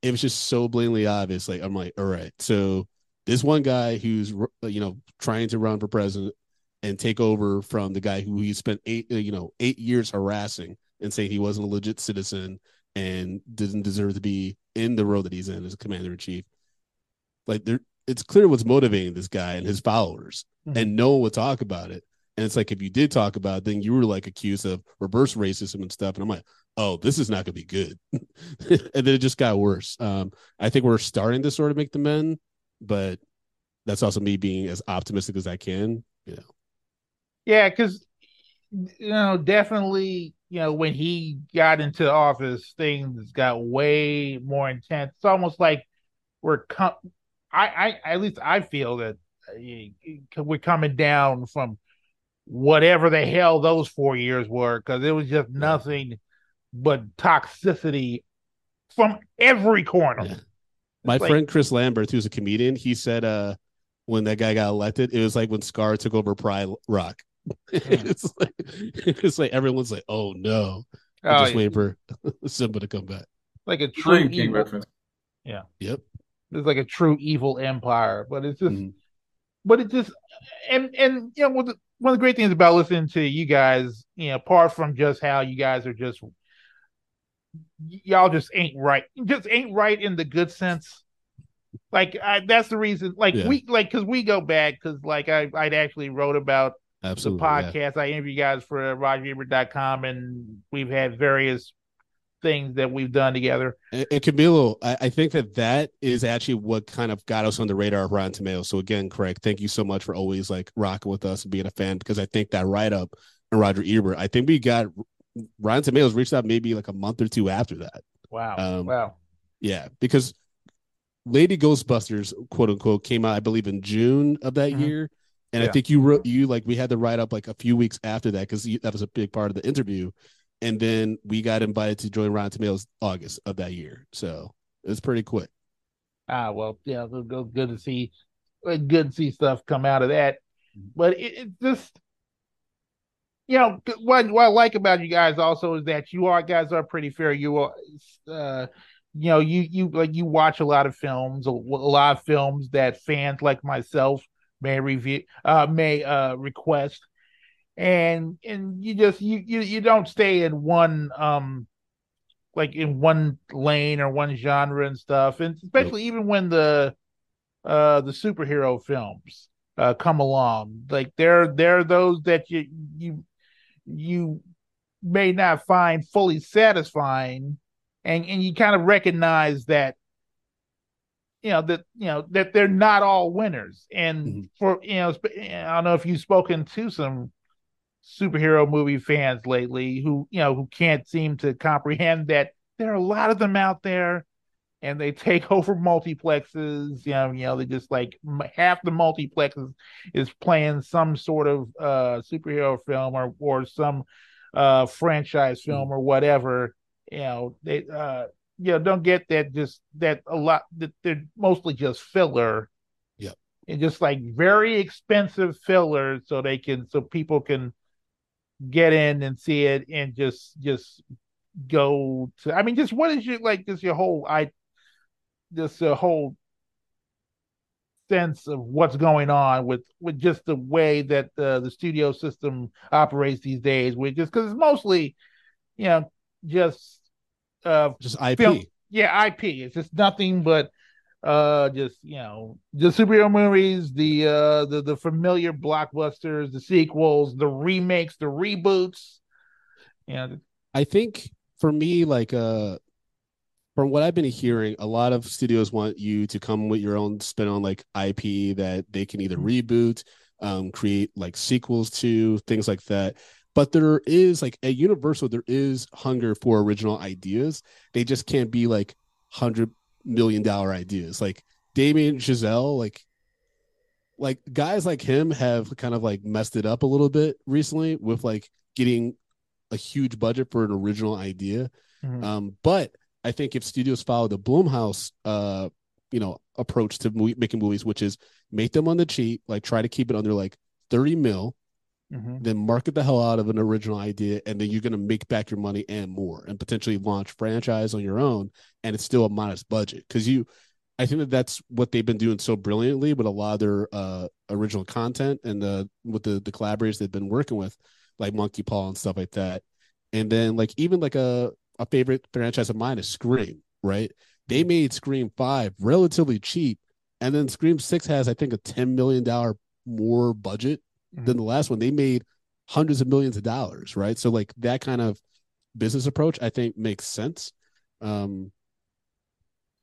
Speaker 3: it was just so blatantly obvious like i'm like all right so this one guy who's you know trying to run for president and take over from the guy who he spent eight uh, you know eight years harassing and saying he wasn't a legit citizen and didn't deserve to be in the role that he's in as commander in chief. Like there, it's clear what's motivating this guy and his followers, mm-hmm. and no one would talk about it. And it's like if you did talk about it, then you were like accused of reverse racism and stuff. And I'm like, oh, this is not going to be good. [LAUGHS] and then it just got worse. Um, I think we're starting to sort of make the men but that's also me being as optimistic as I can. You know.
Speaker 1: Yeah, because you know, definitely, you know, when he got into office, things got way more intense. It's almost like we're com- I, I at least I feel that uh, we're coming down from whatever the hell those four years were because it was just nothing but toxicity from every corner. Yeah.
Speaker 3: My like, friend Chris Lambert, who's a comedian, he said uh when that guy got elected, it was like when Scar took over Pride Rock. [LAUGHS] it's like it's like everyone's like, oh no. I'm oh, just yeah. waiting for [LAUGHS] Simba to come back.
Speaker 1: Like a true evil. reference. Yeah.
Speaker 3: Yep.
Speaker 1: It's like a true evil empire, but it's just, mm-hmm. but it just, and and you know, one of the great things about listening to you guys, you know, apart from just how you guys are just y'all just ain't right. Just ain't right in the good sense. Like I, that's the reason. Like yeah. we like because we go back because like I I'd actually wrote about Absolutely, the podcast. Yeah. I interview guys for RogerEbert.com and we've had various things that we've done together.
Speaker 3: And, and Camilo, I, I, think that that is actually what kind of got us on the radar of Rotten Tomatoes. So again, Craig, thank you so much for always like rocking with us and being a fan because I think that write up and Roger Ebert, I think we got Rotten Tomatoes reached out maybe like a month or two after that.
Speaker 1: Wow. Um, wow.
Speaker 3: Yeah, because Lady Ghostbusters, quote unquote, came out, I believe, in June of that mm-hmm. year. And yeah. I think you wrote you like we had to write up like a few weeks after that because that was a big part of the interview. And then we got invited to join Rotten Tomatoes August of that year. So it was pretty quick.
Speaker 1: Ah, well, yeah, good to see, good to see stuff come out of that. Mm-hmm. But it, it just you know what what I like about you guys also is that you are guys are pretty fair. You are, uh, you know, you you like you watch a lot of films, a, a lot of films that fans like myself may review, uh, may uh request, and and you just you you you don't stay in one um like in one lane or one genre and stuff, and especially even when the uh the superhero films uh come along, like there there are those that you you you may not find fully satisfying and and you kind of recognize that you know that you know that they're not all winners and mm-hmm. for you know i don't know if you've spoken to some superhero movie fans lately who you know who can't seem to comprehend that there are a lot of them out there and they take [LAUGHS] over multiplexes. You know, you know, they just like half the multiplexes is playing some sort of uh, superhero film or or some uh, franchise film mm-hmm. or whatever. You know, they uh, you know don't get that just that a lot that they're mostly just filler.
Speaker 3: Yeah,
Speaker 1: and just like very expensive filler, so they can so people can get in and see it and just just go to i mean just what is your like just your whole i this uh, whole sense of what's going on with with just the way that uh, the studio system operates these days with just because it's mostly you know just uh
Speaker 3: just ip film.
Speaker 1: yeah ip it's just nothing but uh just you know the superhero movies the uh the the familiar blockbusters the sequels the remakes the reboots. You know
Speaker 3: i think for me like uh from what I've been hearing, a lot of studios want you to come with your own spin on like IP that they can either mm-hmm. reboot, um, create like sequels to, things like that. But there is like at Universal, there is hunger for original ideas. They just can't be like hundred million dollar ideas. Like Damien Chazelle, like like guys like him have kind of like messed it up a little bit recently with like getting a huge budget for an original idea. Mm-hmm. Um, but I think if studios follow the Blumhouse, uh, you know, approach to movie, making movies, which is make them on the cheap, like try to keep it under like 30 mil, mm-hmm. then market the hell out of an original idea, and then you're going to make back your money and more, and potentially launch franchise on your own, and it's still a modest budget because you I think that that's what they've been doing so brilliantly with a lot of their uh, original content and the with the the collaborators they've been working with, like Monkeypaw and stuff like that. And then like even like a a favorite franchise of mine is Scream, right? They made Scream Five relatively cheap, and then Scream Six has I think a ten million dollar more budget mm-hmm. than the last one. They made hundreds of millions of dollars, right? So like that kind of business approach I think makes sense. Um,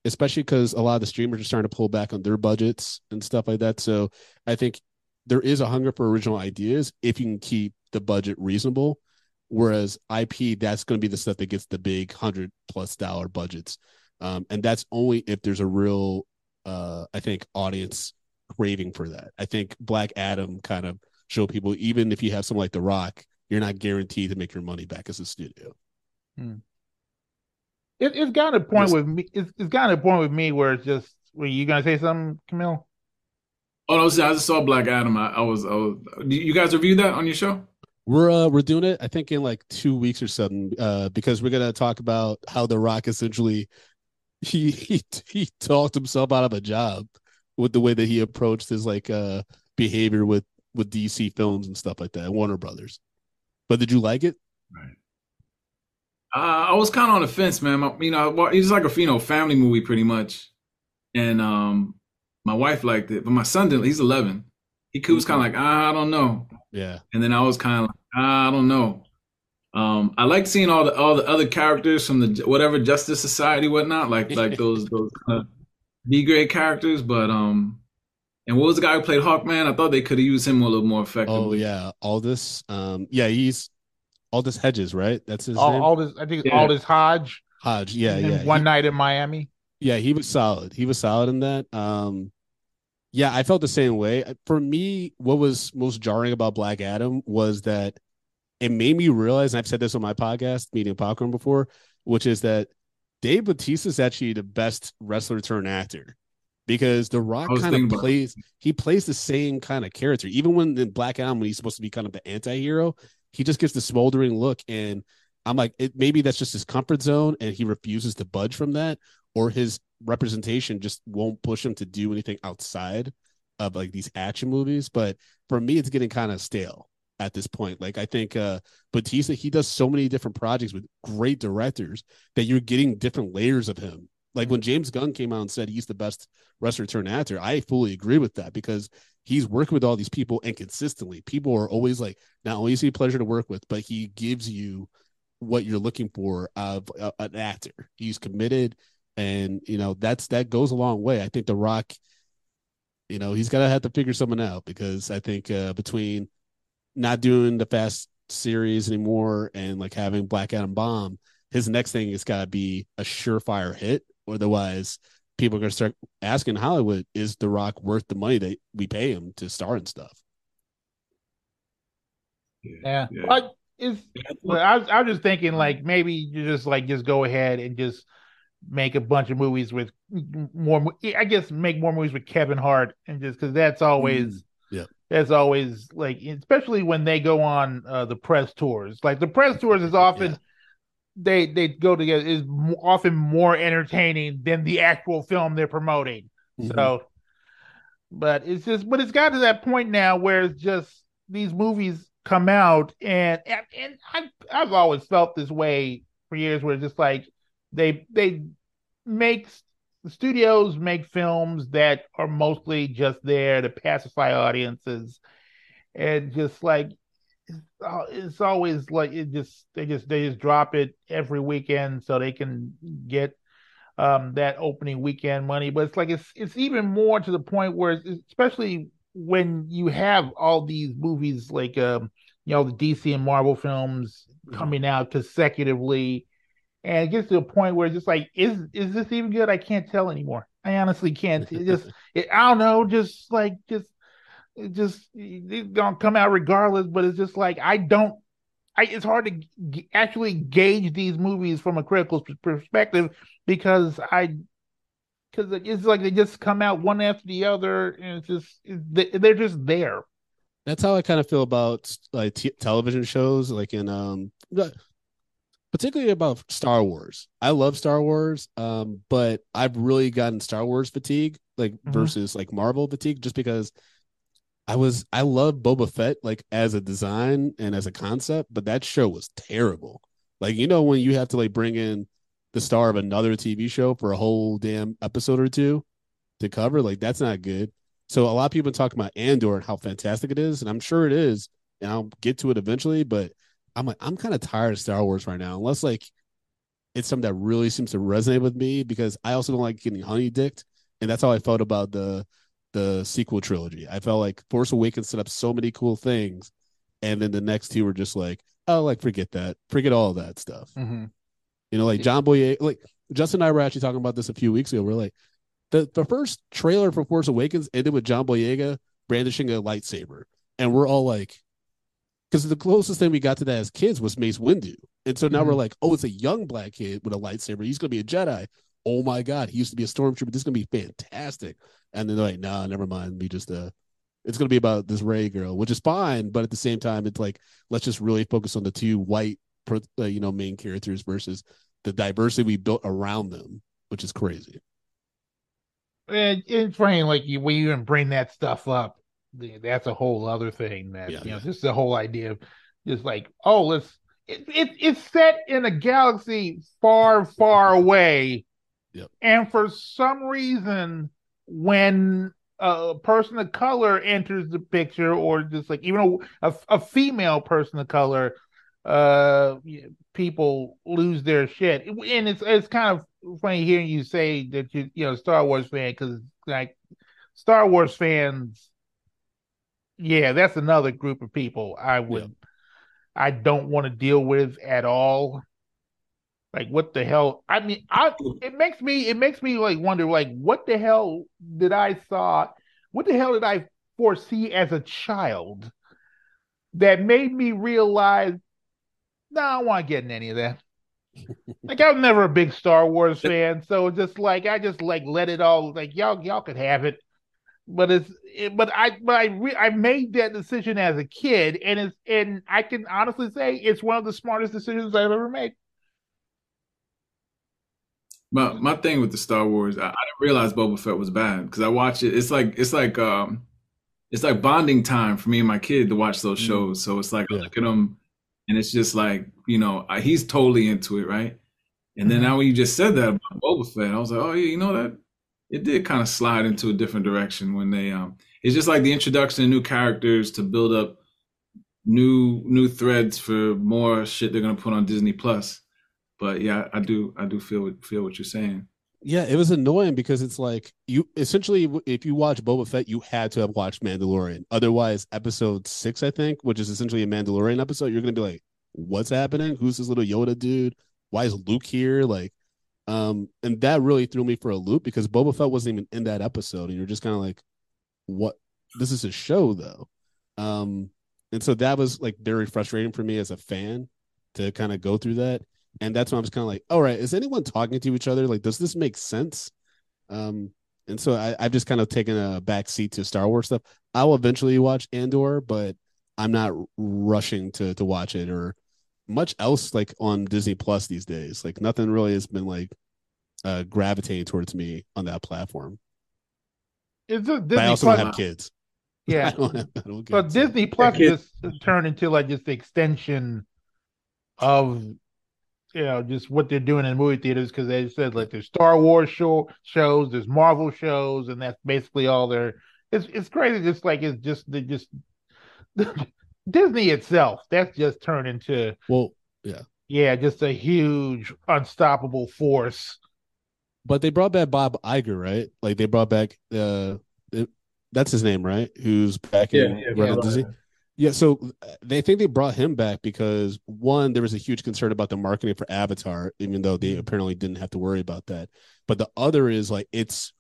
Speaker 3: especially because a lot of the streamers are starting to pull back on their budgets and stuff like that. So I think there is a hunger for original ideas if you can keep the budget reasonable. Whereas IP, that's going to be the stuff that gets the big hundred plus dollar budgets, um, and that's only if there's a real, uh, I think, audience craving for that. I think Black Adam kind of show people even if you have someone like The Rock, you're not guaranteed to make your money back as a studio. Hmm
Speaker 1: it, has got a point with me. It's, it's got a point with me where it's just. Were you gonna say something, Camilo?
Speaker 2: Oh no! See, I just saw Black Adam. I, I, was, I was. You guys reviewed that on your show?
Speaker 3: We're uh we're doing it. I think in like two weeks or something. Uh, because we're gonna talk about how The Rock essentially [LAUGHS] he he he talked himself out of a job with the way that he approached his like uh behavior with with DC films and stuff like that, Warner Brothers. But did you like it?
Speaker 2: Right. Uh, I was kind of on the fence, man. My, you know, it's like a you know family movie pretty much, and um, my wife liked it, but my son didn't. He's 11. He was kind of like, ah, I don't know.
Speaker 3: Yeah.
Speaker 2: And then I was kind of like, ah, I don't know. Um, I like seeing all the all the other characters from the whatever Justice Society, whatnot, like like [LAUGHS] those those uh, B grade characters. But um, and what was the guy who played Hawkman? I thought they could have used him a little more effectively.
Speaker 3: Oh yeah, Aldis. Um, yeah, he's Aldis Hedges, right? That's his
Speaker 1: all,
Speaker 3: name.
Speaker 1: Aldis, I think yeah. Aldis Hodge.
Speaker 3: Hodge, yeah, yeah.
Speaker 1: One
Speaker 3: he,
Speaker 1: night in Miami.
Speaker 3: Yeah, he was solid. He was solid in that. Um, yeah, I felt the same way. For me, what was most jarring about Black Adam was that it made me realize, and I've said this on my podcast, Media Popcorn, before, which is that Dave Bautista is actually the best wrestler turned actor because The Rock kind of plays he plays the same kind of character. Even when in Black Adam, when he's supposed to be kind of the anti-hero, he just gives the smoldering look and i'm like it, maybe that's just his comfort zone and he refuses to budge from that or his representation just won't push him to do anything outside of like these action movies but for me it's getting kind of stale at this point like i think uh Bautista he does so many different projects with great directors that you're getting different layers of him like when James Gunn came out and said he's the best wrestler turned actor, I fully agree with that because he's working with all these people and consistently. People are always like, not only is he a pleasure to work with, but he gives you what you're looking for of uh, an actor. He's committed, and you know that's that goes a long way. I think The Rock, you know, he's gonna have to figure something out because I think uh, between not doing the Fast series anymore and like having Black Adam bomb, his next thing has got to be a surefire hit. Otherwise, people are going to start asking Hollywood, is The Rock worth the money that we pay him to star and stuff?
Speaker 1: Yeah. yeah. But is I was, I was just thinking like maybe you just like just go ahead and just make a bunch of movies with more I guess make more movies with Kevin Hart and just cuz that's always mm,
Speaker 3: yeah.
Speaker 1: That's always like especially when they go on uh, the press tours. Like the press tours is often yeah they they go together is often more entertaining than the actual film they're promoting. Mm-hmm. So, but it's just, but it's got to that point now where it's just these movies come out, and and, and I've I've always felt this way for years, where it's just like they they make studios make films that are mostly just there to pacify audiences and just like uh, it's always like it just they just they just drop it every weekend so they can get um that opening weekend money but it's like it's it's even more to the point where especially when you have all these movies like um you know the DC and Marvel films mm-hmm. coming out consecutively and it gets to a point where it's just like, is is this even good? I can't tell anymore. I honestly can't. It just, [LAUGHS] it, I don't know, just like just, it just it's gonna come out regardless. But it's just like I don't. I, it's hard to g- actually gauge these movies from a critical perspective because I because it's like they just come out one after the other, and it's just they're just there.
Speaker 3: That's how I kind of feel about like t- television shows, like in um, particularly about Star Wars. I love Star Wars, um, but I've really gotten Star Wars fatigue, like mm-hmm. versus like Marvel fatigue, just because I was I love Boba Fett like as a design and as a concept, but that show was terrible. Like you know when you have to like bring in the star of another TV show for a whole damn episode or two to cover. Like that's not good. So a lot of people talk about Andor and how fantastic it is, and I'm sure it is, and I'll get to it eventually. But I'm like, I'm kind of tired of Star Wars right now, unless like it's something that really seems to resonate with me because I also don't like getting honey dicked, and that's how I felt about the the sequel trilogy. I felt like Force Awakens set up so many cool things, and then the next two were just like, oh, like forget that, forget all that stuff. Mm-hmm. You know, like John Boyega, like Justin and I were actually talking about this a few weeks ago. We're like, the, the first trailer for Force Awakens ended with John Boyega brandishing a lightsaber. And we're all like, because the closest thing we got to that as kids was Mace Windu. And so now mm-hmm. we're like, oh, it's a young black kid with a lightsaber. He's going to be a Jedi. Oh my God, he used to be a stormtrooper. This is going to be fantastic. And then they're like, nah, never mind. We just, uh, it's going to be about this Rey girl, which is fine. But at the same time, it's like, let's just really focus on the two white uh, you know main characters versus the diversity we built around them, which is crazy.
Speaker 1: And it's funny, like you, when you even bring that stuff up, that's a whole other thing. That yeah, you know, yeah. just the whole idea of just like, oh, let's. It, it it's set in a galaxy far, far away,
Speaker 3: yep.
Speaker 1: and for some reason, when a person of color enters the picture, or just like even a, a, a female person of color, uh people lose their shit and it's it's kind of funny hearing you say that you you know star wars fan because like star wars fans yeah that's another group of people i would yeah. i don't want to deal with at all like what the hell i mean i it makes me it makes me like wonder like what the hell did i saw what the hell did i foresee as a child that made me realize no, I don't want to get in any of that. [LAUGHS] like I was never a big Star Wars fan, so just like I just like let it all like y'all y'all could have it. But it's it, but I but I re, I made that decision as a kid, and it's and I can honestly say it's one of the smartest decisions I've ever made.
Speaker 2: My my thing with the Star Wars, I, I didn't realize Boba Fett was bad because I watch it. It's like it's like um, it's like bonding time for me and my kid to watch those mm. shows. So it's like yeah. I look at them and it's just like you know he's totally into it, right? And then mm-hmm. now when you just said that about Boba Fett, I was like, oh yeah, you know that it did kind of slide into a different direction when they um. It's just like the introduction of new characters to build up new new threads for more shit they're gonna put on Disney Plus. But yeah, I do I do feel feel what you're saying.
Speaker 3: Yeah, it was annoying because it's like you essentially, if you watch Boba Fett, you had to have watched Mandalorian. Otherwise, episode six, I think, which is essentially a Mandalorian episode, you're gonna be like, "What's happening? Who's this little Yoda dude? Why is Luke here?" Like, um, and that really threw me for a loop because Boba Fett wasn't even in that episode, and you're just kind of like, "What? This is a show, though." Um, and so that was like very frustrating for me as a fan to kind of go through that and that's when I was kind of like, all right, is anyone talking to each other? Like, does this make sense? Um, and so I, I've just kind of taken a back seat to Star Wars stuff. I'll eventually watch Andor, but I'm not rushing to to watch it or much else like on Disney Plus these days. Like nothing really has been like uh gravitating towards me on that platform.
Speaker 1: It's a Disney
Speaker 3: I also Plus? don't have kids. [LAUGHS]
Speaker 1: Yeah, I don't have, I don't but Disney Plus just turned into like just the extension of you know just what they're doing in movie theaters because they said like there's Star Wars show shows, there's Marvel shows, and that's basically all they're. It's it's crazy. Just like it's just they just [LAUGHS] Disney itself. That's just turned into
Speaker 3: well, yeah,
Speaker 1: yeah, just a huge unstoppable force.
Speaker 3: But they brought back Bob Iger, right? Like they brought back uh, it, that's his name, right? Who's back in yeah, yeah, Disney. Yeah, so uh, they think they brought him back because one, there was a huge concern about the marketing for Avatar, even though they apparently didn't have to worry about that. But the other is like it's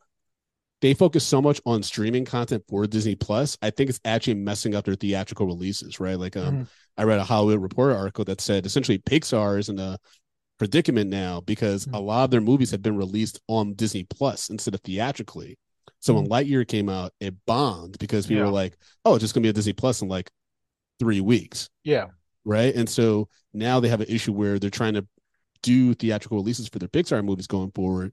Speaker 3: they focus so much on streaming content for Disney Plus. I think it's actually messing up their theatrical releases, right? Like um
Speaker 1: Mhm.
Speaker 3: I read a Hollywood Reporter article that said essentially Pixar is in a predicament now because
Speaker 1: Mhm.
Speaker 3: a lot of their movies have been released on Disney Plus instead of theatrically. So when Lightyear came out, it bombed because people
Speaker 1: Yeah.
Speaker 3: were like, "Oh, it's just gonna be a Disney Plus in like three weeks."
Speaker 1: Yeah.
Speaker 3: right? And so now they have an issue where they're trying to do theatrical releases for their Pixar movies going forward.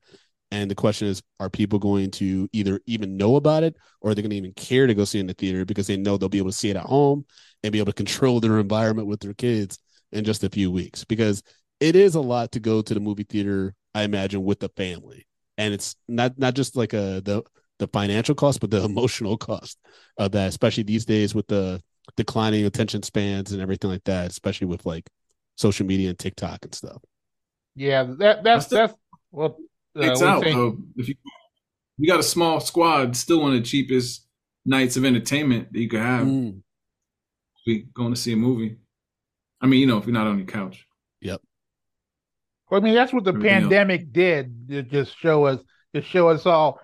Speaker 3: And the question is, are people going to either even know about it or are they going to even care to go see it in the theater because they know they'll be able to see it at home and be able to control their environment with their kids in just a few weeks? Because it is a lot to go to the movie theater, I imagine, with the family. And it's not not just like a the the financial cost, but the [LAUGHS] emotional cost of that, especially these days with the declining attention spans and everything like that, especially with like social media and TikTok and stuff.
Speaker 1: Yeah. That that's
Speaker 2: still-
Speaker 1: that's well. Uh,
Speaker 2: It's
Speaker 1: we
Speaker 2: out
Speaker 1: think-
Speaker 2: though. If you you got a small squad, still one of the cheapest nights of entertainment that you could have.
Speaker 3: Mm,
Speaker 2: Be going to see a movie. I mean, you know, if you're not on your couch. Yep.
Speaker 1: Well, I mean, that's what the
Speaker 2: Everything else.
Speaker 1: pandemic did. To just show us, to show us all,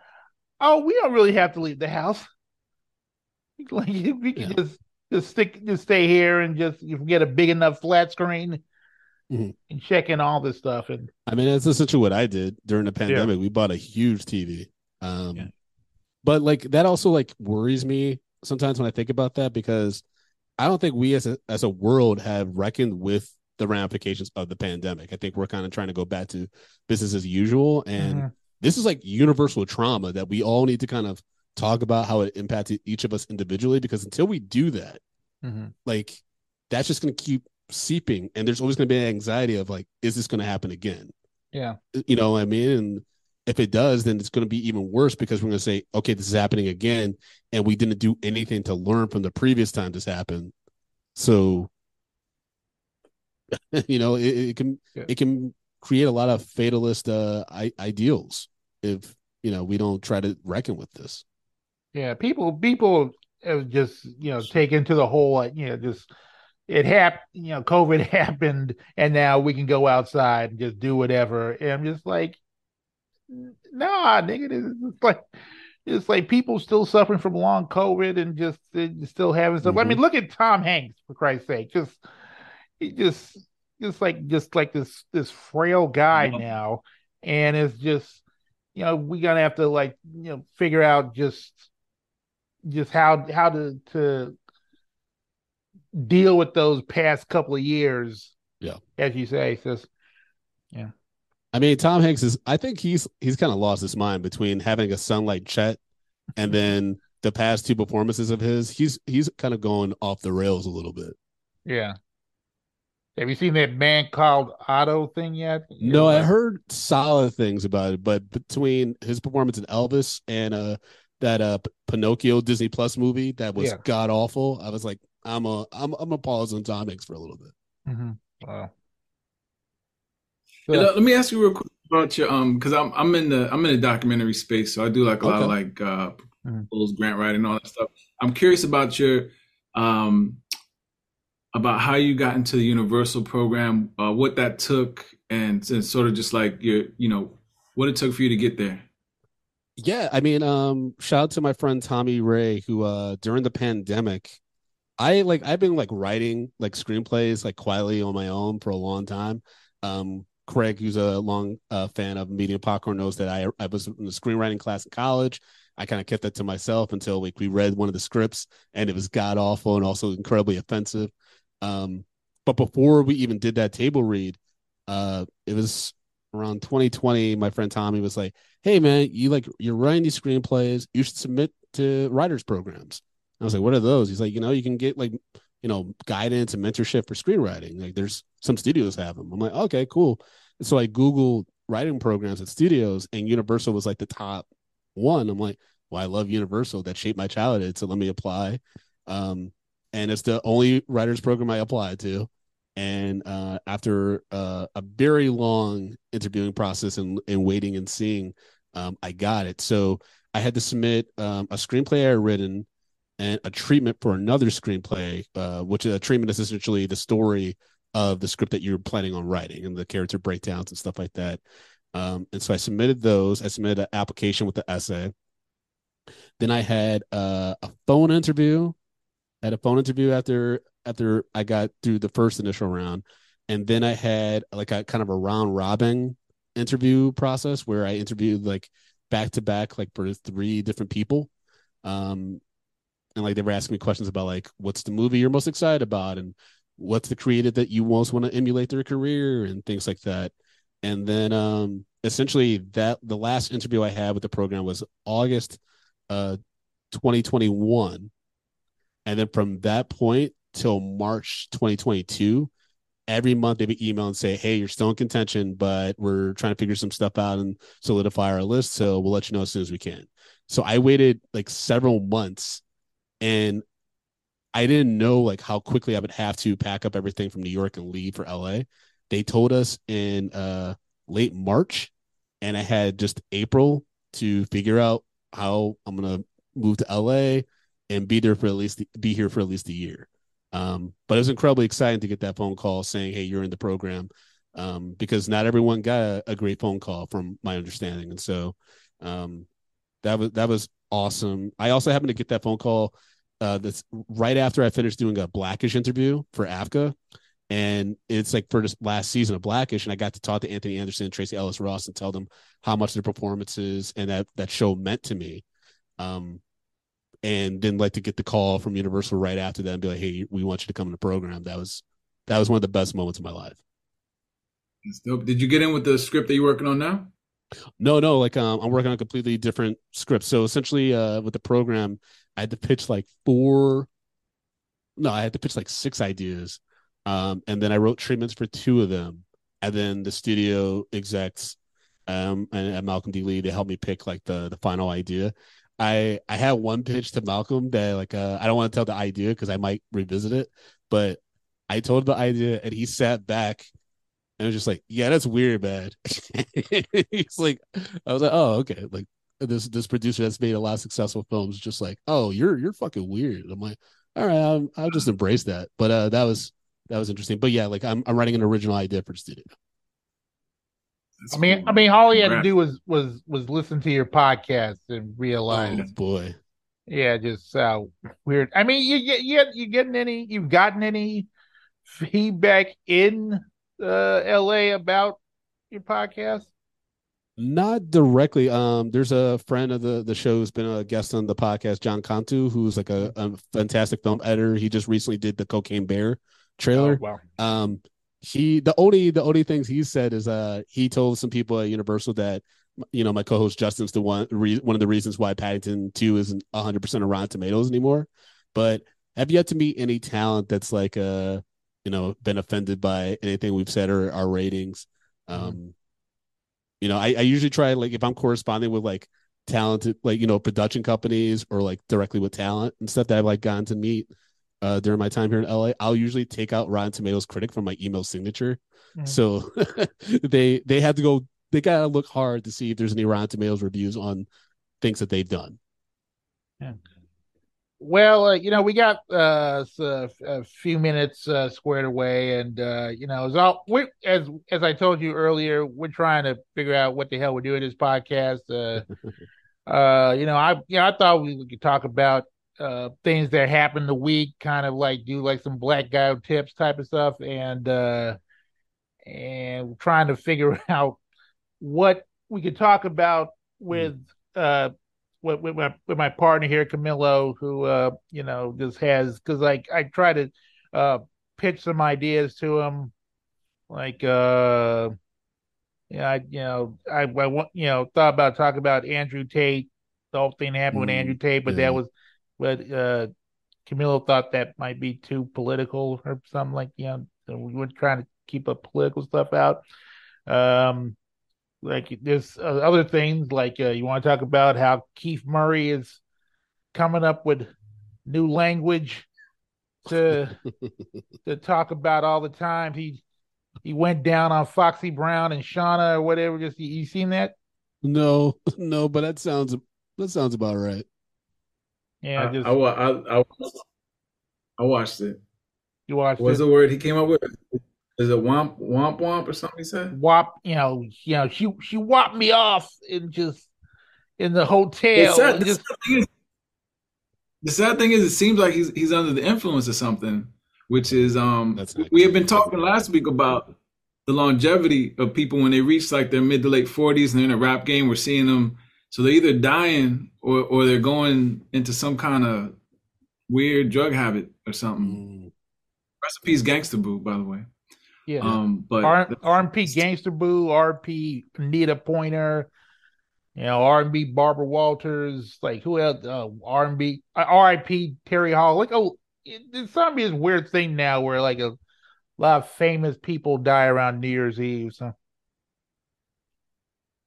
Speaker 1: oh, we don't really have to leave the house. [LAUGHS] Like we can
Speaker 3: Yeah.
Speaker 1: just just stick, just stay here and just you get a big enough flat screen
Speaker 3: Mhm.
Speaker 1: and check in all this stuff. And
Speaker 3: I mean, that's essentially what I did during the pandemic. We bought a huge TV. Um,
Speaker 2: Yeah.
Speaker 3: but like that also like worries me sometimes when I think about that because I don't think we as a as a world have reckoned with the ramifications of the pandemic. I think we're kind of trying to go back to business as usual, and
Speaker 1: Mhm.
Speaker 3: this is like universal trauma that we all need to kind of talk about how it impacted each of us individually. Because until we do that,
Speaker 1: Mhm.
Speaker 3: like that's just going to keep seeping, and there's always going to be an anxiety of like, is this going to happen again?
Speaker 1: yeah,
Speaker 3: you know what I mean? And if it does, then it's going to be even worse because we're going to say, okay, this is happening again, and we didn't do anything to learn from the previous time this happened. So, [LAUGHS] you know, it, it can
Speaker 1: Yeah.
Speaker 3: it can create a lot of fatalist uh, I- ideals if you know we don't try to reckon with this.
Speaker 1: yeah. People, people have just you know taken to the whole like you know just it happened. You know, COVID [LAUGHS] happened, and now we can go outside and just do whatever. And I'm just like, nah, nigga, this is like. It's like people still suffering from long COVID and just still having stuff. I mean, mm-hmm. look at Tom Hanks for Christ's sake. Just he just just like just like this this frail guy now, and it's just you know we gonna have to like you know figure out just just how how to to deal with those past couple of years.
Speaker 3: Yeah.
Speaker 1: as you say, it's yeah.
Speaker 3: I mean, Tom Hanks is. I think he's he's kind of lost his mind between having a son like Chet, and then the past two performances of his. He's he's kind of going off the rails a little bit.
Speaker 1: yeah. Have you seen that man called Otto thing yet?
Speaker 3: No, I heard solid things about it, but between his performance in Elvis and uh that uh Pinocchio Disney Plus movie that was
Speaker 1: Yeah.
Speaker 3: god awful, I was like, I'm a I'm I'm a pause on Tom for a little bit.
Speaker 1: hmm Wow.
Speaker 2: And, uh, let me ask you real quick about your um, because I'm I'm in the I'm in the documentary space, so I do like a lot of like uh,
Speaker 1: Mhm.
Speaker 2: grant writing, all that stuff. I'm curious about your um, about how you got into the Universal program, uh, what that took, and, and sort of just like your you know what it took for you to get there.
Speaker 3: Yeah, I mean, um, shout out to my friend Tommy Ray, who uh during the pandemic, I like I've been like writing like screenplays like quietly on my own for a long time. Um, Craig, who's a long uh, fan of Media Popcorn, knows that I I was in the screenwriting class in college. I kind of kept that to myself until like we read one of the scripts and it was god awful and also incredibly offensive. Um, but before we even did that table read, uh, it was around 2020. My friend Tommy was like, "Hey man, you like you're writing these screenplays. You should submit to writers programs." I was like, "What are those?" He's like, "You know, you can get like you know guidance and mentorship for screenwriting. Like there's some studios have them." I'm like, "Okay, cool." And so I googled writing programs at studios, and Universal was like the top one. I'm like, "Well, I love Universal. That shaped my childhood, so let me apply." Um, and it's the only writers program I applied to. And uh, after uh, a very long interviewing process and, and waiting and seeing, um, I got it. So I had to submit um, a screenplay I had written and a treatment for another screenplay, uh, which a treatment is essentially the story of the script that you're planning on writing and the character breakdowns and stuff like that. Um, and so I submitted those. I submitted an application with the essay. Then I had uh, a phone interview. I had a phone interview after after I got through the first initial round, and then I had like a kind of a round robin interview process where I interviewed like back to back like for three different people. Um, and like they were asking me questions about like what's the movie you're most excited about and what's the creative that you most want to emulate their career and things like that. And then um essentially that the last interview I had with the program was August uh 2021. And then from that point till March 2022, every month they would email and say, Hey, you're still in contention, but we're trying to figure some stuff out and solidify our list. So we'll let you know as soon as we can. So I waited like several months and I didn't know like how quickly I would have to pack up everything from New York and leave for LA. They told us in uh late March and I had just April to figure out how I'm gonna move to LA and be there for at least be here for at least a year. Um, but it was incredibly exciting to get that phone call saying, "Hey, you're in the program," um, because not everyone got a, a, great phone call, from my understanding, and so um, that was that was awesome. I also happened to get that phone call uh, that's right after I finished doing a Blackish interview for AFCA. And it's like for this last season of Blackish, and I got to talk to Anthony Anderson, and Tracee Ellis Ross, and tell them how much their performances and that that show meant to me. Um, and then like to get the call from Universal right after that and be like, "Hey, we want you to come in the program." That was that was one of the best moments of my life.
Speaker 2: Did you get in with the script that you're working on now?
Speaker 3: No, no. Like um, I'm working on a completely different script. So essentially, uh, with the program, I had to pitch like four. No, I had to pitch like six ideas, um, and then I wrote treatments for two of them, and then the studio execs, um, and, and Malcolm D. Lee they helped me pick like the the final idea. I I had one pitch to Malcolm that like uh, I don't want to tell the idea because I might revisit it, but I told the idea and he sat back and was just like, "Yeah, that's weird, man." [LAUGHS] He's like, "I was like, oh, okay." Like this this producer that's made a lot of successful films just like, oh, you're you're fucking weird. I'm like, all right, I'm, I'll just embrace that. But uh, that was that was interesting. But yeah, like I'm I'm writing an original idea for the studio.
Speaker 1: That's I mean, cool. I mean, all you had to do was was was listen to your podcast and realize.
Speaker 3: Oh boy.
Speaker 1: Yeah, just uh, weird. I mean, you get you you getting any? You've gotten any feedback in uh, L.A. about your podcast?
Speaker 3: Not directly. Um, there's a friend of the the show who's been a guest on the podcast, John Cantu, who's like a, a fantastic film editor. He just recently did the Cocaine Bear trailer.
Speaker 1: Oh,
Speaker 3: wow. Um, he the only the only things he said is uh he told some people at Universal that you know my co-host Justin's the one re, one of the reasons why Paddington Two isn't 100 percent of Rotten Tomatoes anymore. But have yet to meet any talent that's like uh you know been offended by anything we've said or our ratings. Mm-hmm. Um, mm-hmm you know, I, I usually try like if I'm corresponding with like talented like you know production companies or like directly with talent and stuff that I've like gotten to meet uh during my time here in LA, I'll usually take out Rotten Tomatoes critic from my email signature. Mm-hmm. So [LAUGHS] they they have to go they gotta look hard to see if there's any Rotten Tomatoes reviews on things that they've done.
Speaker 1: Yeah. Well, uh, you know, we got uh, a few minutes uh, squared away, and uh, you know, as all we as as I told you earlier, we're trying to figure out what the hell we're doing this podcast. Uh, [LAUGHS] uh, you know, I you know I thought we could talk about uh, things that happened the week, kind of like do like some black guy tips type of stuff, and uh, and trying to figure [LAUGHS] out what we could talk about with uh with, with my with my partner here, Camilo, who uh, you know just has because like I try to uh, pitch some ideas to him, like uh, yeah, I you know I I want you know thought about talking about Andrew Tate, the whole thing happened mm, with Andrew Tate, but yeah. that was but uh, Camilo thought that might be too political or something like you know we were trying to keep a political stuff out. Um, like there's uh, other things like uh, you want to talk about how Keith Murray is coming up with new language to [LAUGHS] to talk about all the time. He he went down on Foxy Brown and Shauna or whatever. Just you, you seen that?
Speaker 3: No, [LAUGHS] no, but that sounds that sounds about right.
Speaker 1: Yeah,
Speaker 2: I,
Speaker 1: just
Speaker 2: I, I, I, I watched it.
Speaker 1: you watched
Speaker 2: What's
Speaker 1: it.
Speaker 2: the word he came up with? Is it womp womp womp or something he said?
Speaker 1: Wop, you know, you know, she she whopped me off in just in the
Speaker 2: The
Speaker 1: hotel.
Speaker 2: sad, the,
Speaker 1: just
Speaker 2: sad thing is, the sad thing is, it seems like he's he's under the influence of something, which is um.
Speaker 3: That's not
Speaker 2: we
Speaker 3: good.
Speaker 2: have been talking last week about the longevity of people when they reach like their mid to late forties and they're in a rap game. We're seeing them, so they're either dying or or they're going into some kind of weird drug habit or something.
Speaker 3: Mm.
Speaker 2: Recipes Gangsta Boo, by the way.
Speaker 1: Yeah.
Speaker 2: Um, but
Speaker 1: R RMP Gangsta Boo, RP Anita Pointer, you know, R&B Barbara Walters, like who else? Uh, R&B, uh, RIP Terry Hall. Like, oh, it, it's be this weird thing now where like a lot of famous people die around New Year's Eve. So
Speaker 2: that's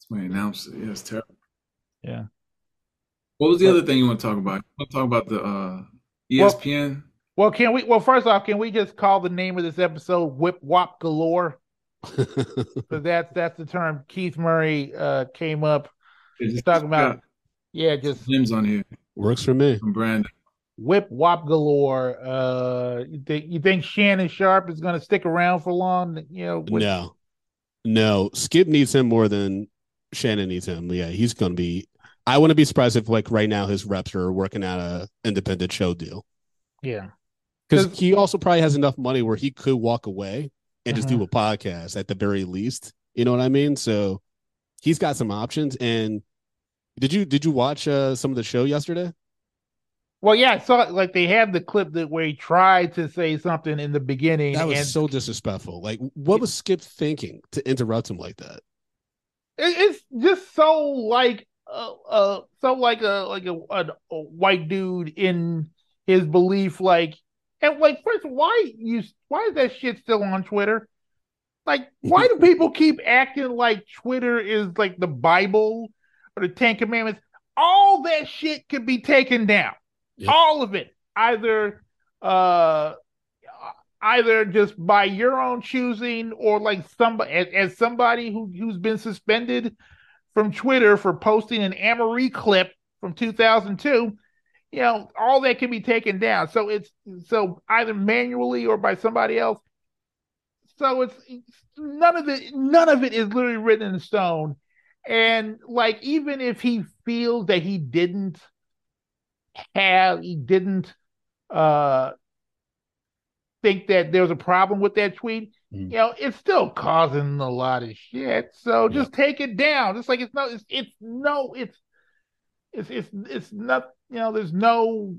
Speaker 2: when he announced it. Yeah, it's terrible.
Speaker 1: yeah,
Speaker 2: What was the other thing you want to talk about? You want to talk about the uh, ESPN?
Speaker 1: well, can we? Well, first off, can we just call the name of this episode "Whip Wop Galore"? [LAUGHS] Because that's that's the term Keith Murray uh came up.
Speaker 2: It's just
Speaker 1: talking about-
Speaker 2: got
Speaker 1: Yeah, just
Speaker 2: names on here
Speaker 3: Works for me.
Speaker 2: from Brandon.
Speaker 1: Whip Wop Galore. Uh, you think you think Shannon Sharpe is going to stick around for long? You know, with-
Speaker 3: No, no. Skip needs him more than Shannon needs him. Yeah, he's going to be. I wouldn't be surprised if, like, right now his reps are working out a independent show deal
Speaker 1: yeah,
Speaker 3: because
Speaker 1: 'Cause-
Speaker 3: he also probably has enough money where he could walk away and just
Speaker 1: Mhm.
Speaker 3: do a podcast at the very least. You know what I mean? So he's got some options. And did you did you watch uh, some of the show yesterday?
Speaker 1: Well, yeah, I saw like they had the clip that where he tried to say something in the beginning,
Speaker 3: That was
Speaker 1: and
Speaker 3: so disrespectful. Like, what was Skip thinking to interrupt him like that?
Speaker 1: it's just so like uh, uh so like a like a, a, a white dude in his belief, like and like first, why you why is that shit still on Twitter? Like, why do people [LAUGHS] keep acting like Twitter is like the Bible or the Ten Commandments? All that shit could be taken down.
Speaker 3: Yep.
Speaker 1: All of it. Either uh either just by your own choosing or like somebody as, as somebody who who's been suspended from Twitter for posting an Amory clip from 2002 you know all that can be taken down. So it's so either manually or by somebody else. So it's, none of it none of it is literally written in stone. And like even if he feels that he didn't have he didn't uh think that there was a problem with that tweet
Speaker 3: Mhm.
Speaker 1: you know it's still causing a lot of shit. So
Speaker 3: Yeah.
Speaker 1: just take it down. It's like it's no it's, it's no it's it's it's it's not you know there's no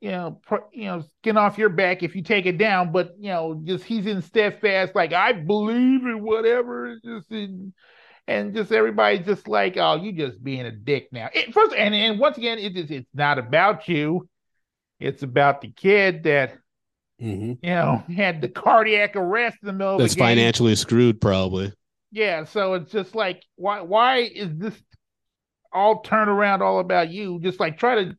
Speaker 1: you know pr- you know skin off your back if you take it down but you know just he's in steadfast like i believe in whatever it's just in, and just everybody just like oh you just being a dick now it, first and and once again it is it's not about you it's about the kid that
Speaker 3: Mm-hmm.
Speaker 1: you know had the cardiac arrest in the middle
Speaker 3: That's
Speaker 1: of the game
Speaker 3: financially screwed, probably.
Speaker 1: yeah, so it's just like why why is this all turn around all about you? Just like try to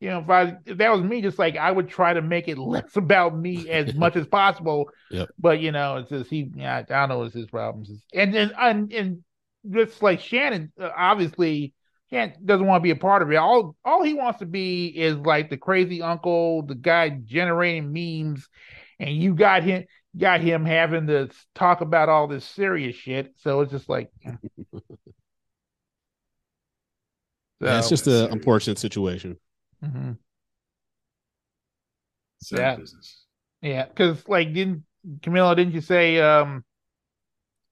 Speaker 1: you know, if I if that was me, just like I would try to make it [LAUGHS] less about me as [LAUGHS] much as possible.
Speaker 3: Yep.
Speaker 1: But you know, it's just he yeah, I don't know It's his problems. And then and, and just like Shannon, uh, obviously Shannon doesn't want to be a part of it. All all he wants to be is like the crazy uncle, the guy generating memes, and you got him got him having to talk about all this serious shit. So it's just like, [LAUGHS]
Speaker 3: yeah, it's just an unfortunate situation.
Speaker 1: Mhm.
Speaker 2: Sad
Speaker 1: Yeah.
Speaker 2: business.
Speaker 1: yeah, because like didn't Camilo? Didn't you say um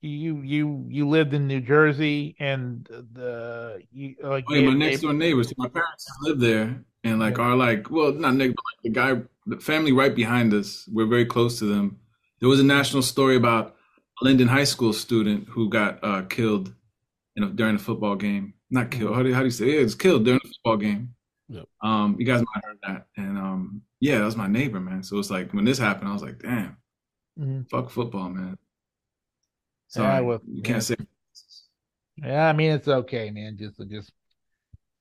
Speaker 1: you you you lived in New Jersey and the you like
Speaker 2: Oh, yeah, my
Speaker 1: they-
Speaker 2: next door neighbors. My parents live there, and like are like, well, not next, but like the guy, the family right behind us. We're very close to them. There was a national story about a Linden High School student who got uh, killed, you know, during a football game. Not killed. How do how do you say? Yeah, it was killed during a football game.
Speaker 3: Yep.
Speaker 2: Um, you guys might have heard that, and um, yeah, that was my neighbor, man. So it's like when this happened, I was like, damn,
Speaker 1: Mhm.
Speaker 2: fuck football, man.
Speaker 1: Yeah,
Speaker 2: Sorry,
Speaker 1: well,
Speaker 2: you can't say.
Speaker 1: Yeah, I mean it's okay, man. Just just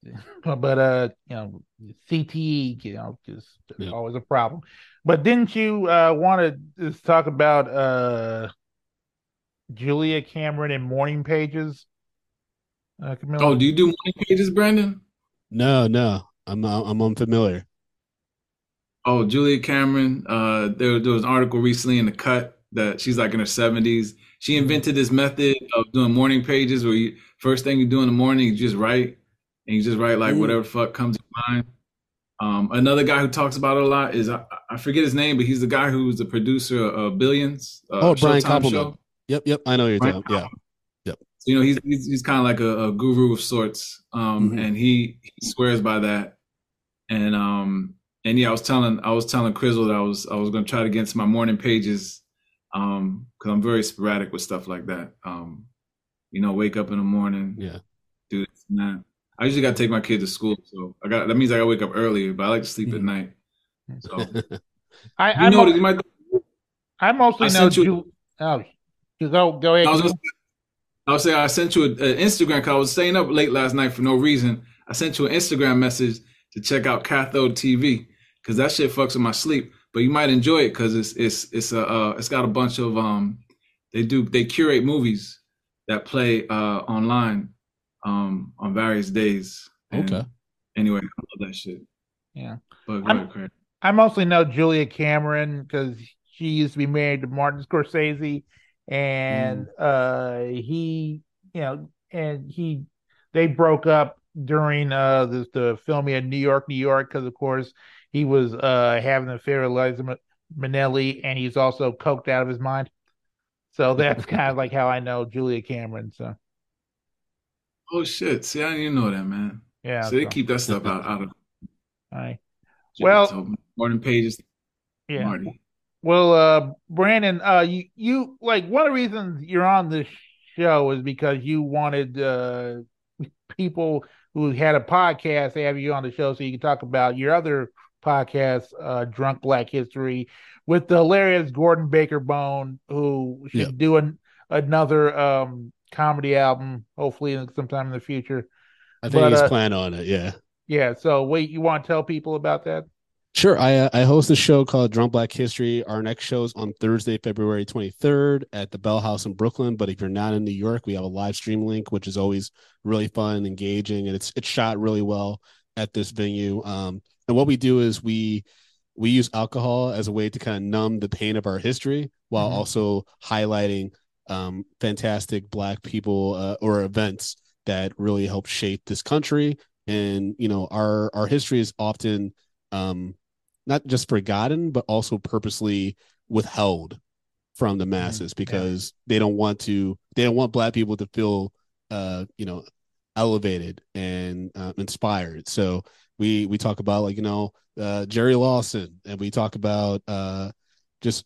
Speaker 1: [LAUGHS] but uh, you know, CTE, you know, just
Speaker 3: Yeah.
Speaker 1: always a problem. But didn't you uh want to just talk about uh Julia Cameron and morning pages? Uh, Camilo?
Speaker 2: Oh, do you do morning pages, Brandon?
Speaker 3: No, no. I'm I'm unfamiliar.
Speaker 2: Oh, Julia Cameron. Uh, there, there was an article recently in the Cut that she's like in her 70s. She invented this method of doing morning pages where you first thing you do in the morning, you just write and you just write like
Speaker 3: Ooh.
Speaker 2: whatever fuck comes to mind. Um, another guy who talks about it a lot is I, I forget his name, but he's the guy who's the producer of Billions. Uh,
Speaker 3: Oh, Brian
Speaker 2: Showtime
Speaker 3: Koppelman.
Speaker 2: show.
Speaker 3: Yep, yep. I know what you're
Speaker 2: Brian
Speaker 3: talking. Yeah.
Speaker 2: You know, he's he's, he's kind of like a, a guru of sorts, um,
Speaker 3: Mhm.
Speaker 2: and he, he swears by that. And um, and yeah, I was telling I was telling Crizzle that I was I was going to try to get into my morning pages, um, because I'm very sporadic with stuff like that. Um, you know, wake up in the morning,
Speaker 3: Yeah.
Speaker 2: do this and that. I usually got to take my kid to school, so I got that means I got to wake up earlier, but I like to sleep at
Speaker 3: Mhm.
Speaker 2: night. So
Speaker 1: I [LAUGHS]
Speaker 2: you
Speaker 1: I,
Speaker 2: know,
Speaker 1: mo-
Speaker 2: you might.
Speaker 1: I mostly
Speaker 2: I
Speaker 1: know
Speaker 2: you-
Speaker 1: Ju- Oh, you go go ahead.
Speaker 2: I was,
Speaker 1: Ju-
Speaker 2: gonna, I saying I sent you an Instagram because I was staying up late last night for no reason. I sent you an Instagram message to check out Cathode TV because that shit fucks with my sleep. But you might enjoy it because it's it's it's a uh, it's got a bunch of um they do they curate movies that play uh online um on various days. And
Speaker 3: Okay.
Speaker 2: Anyway, I love that shit.
Speaker 1: Yeah.
Speaker 2: But
Speaker 1: I'm-
Speaker 2: ahead,
Speaker 1: I mostly know Julia Cameron because she used to be married to Martin Scorsese, and uh, he, you know, and he, they broke up during uh the, the filming in New York, New York, because of course he was uh having an affair with Liza Mi- Minnelli, and he's also coked out of his mind. So [LAUGHS] that's kind of like how I know Julia Cameron. So
Speaker 2: Oh shit! See, I didn't even know that, man.
Speaker 1: yeah,
Speaker 2: so they keep that stuff out out of
Speaker 1: all right. Well-
Speaker 2: so morning pages.
Speaker 1: yeah.
Speaker 2: Marty.
Speaker 1: Well, uh, Brandon, uh, you, you like one of the reasons you're on this show is because you wanted uh, people who had a podcast to have you on the show so you can talk about your other podcast, uh, Drunk Black History, with the hilarious Gordon Baker Bone, who should do an, another um, comedy album, hopefully sometime in the future.
Speaker 3: I think
Speaker 1: But,
Speaker 3: he's
Speaker 1: uh,
Speaker 3: planning on it. Yeah.
Speaker 1: Yeah, so wait, you want to tell people about that?
Speaker 3: Sure. I uh, I host a show called Drunk Black History. Our next show is on Thursday, February 23rd at the Bell House in Brooklyn. But if you're not in New York, we have a live stream link, which is always really fun, and engaging, and it's it's shot really well at this venue. Um, and what we do is we we use alcohol as a way to kind of numb the pain of our history while
Speaker 1: Mhm.
Speaker 3: also highlighting um, fantastic Black people uh, or events that really help shape this country. And you know, our our history is often um, not just forgotten, but also purposely withheld from the masses because they don't want to. They don't want Black people to feel, uh, you know, elevated and uh, inspired. So we we talk about like you know uh, Jerry Lawson, and we talk about uh, just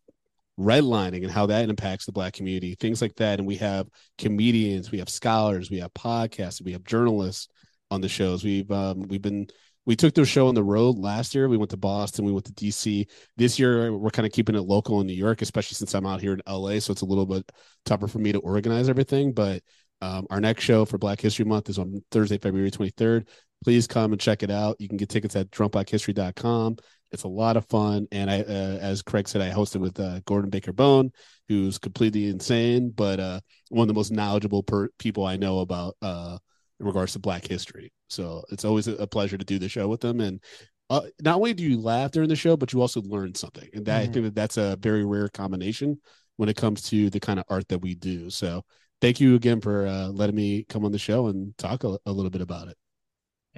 Speaker 3: redlining and how that impacts the black community, things like that. And we have comedians, we have scholars, we have podcasts, we have journalists on the shows. We've um, we've been we took the show on the road last year. We went to Boston, we went to DC. This year we're kind of keeping it local in New York, especially since I'm out here in LA, so it's a little bit tougher for me to organize everything. But um, our next show for Black History Month is on Thursday, February 23rd. Please come and check it out. You can get tickets at drunkblackhistory.com. It's a lot of fun. And I, uh, as Craig said, I hosted with uh, Gordon Baker Bone, who's completely insane, but uh, one of the most knowledgeable per- people I know about uh, in regards to Black history. So it's always a a pleasure to do the show with them. And uh, not only do you laugh during the show, but you also learn something. And that I
Speaker 1: Mhm.
Speaker 3: think that that's a very rare combination when it comes to the kind of art that we do. So thank you again for uh, letting me come on the show and talk a, a little bit about it.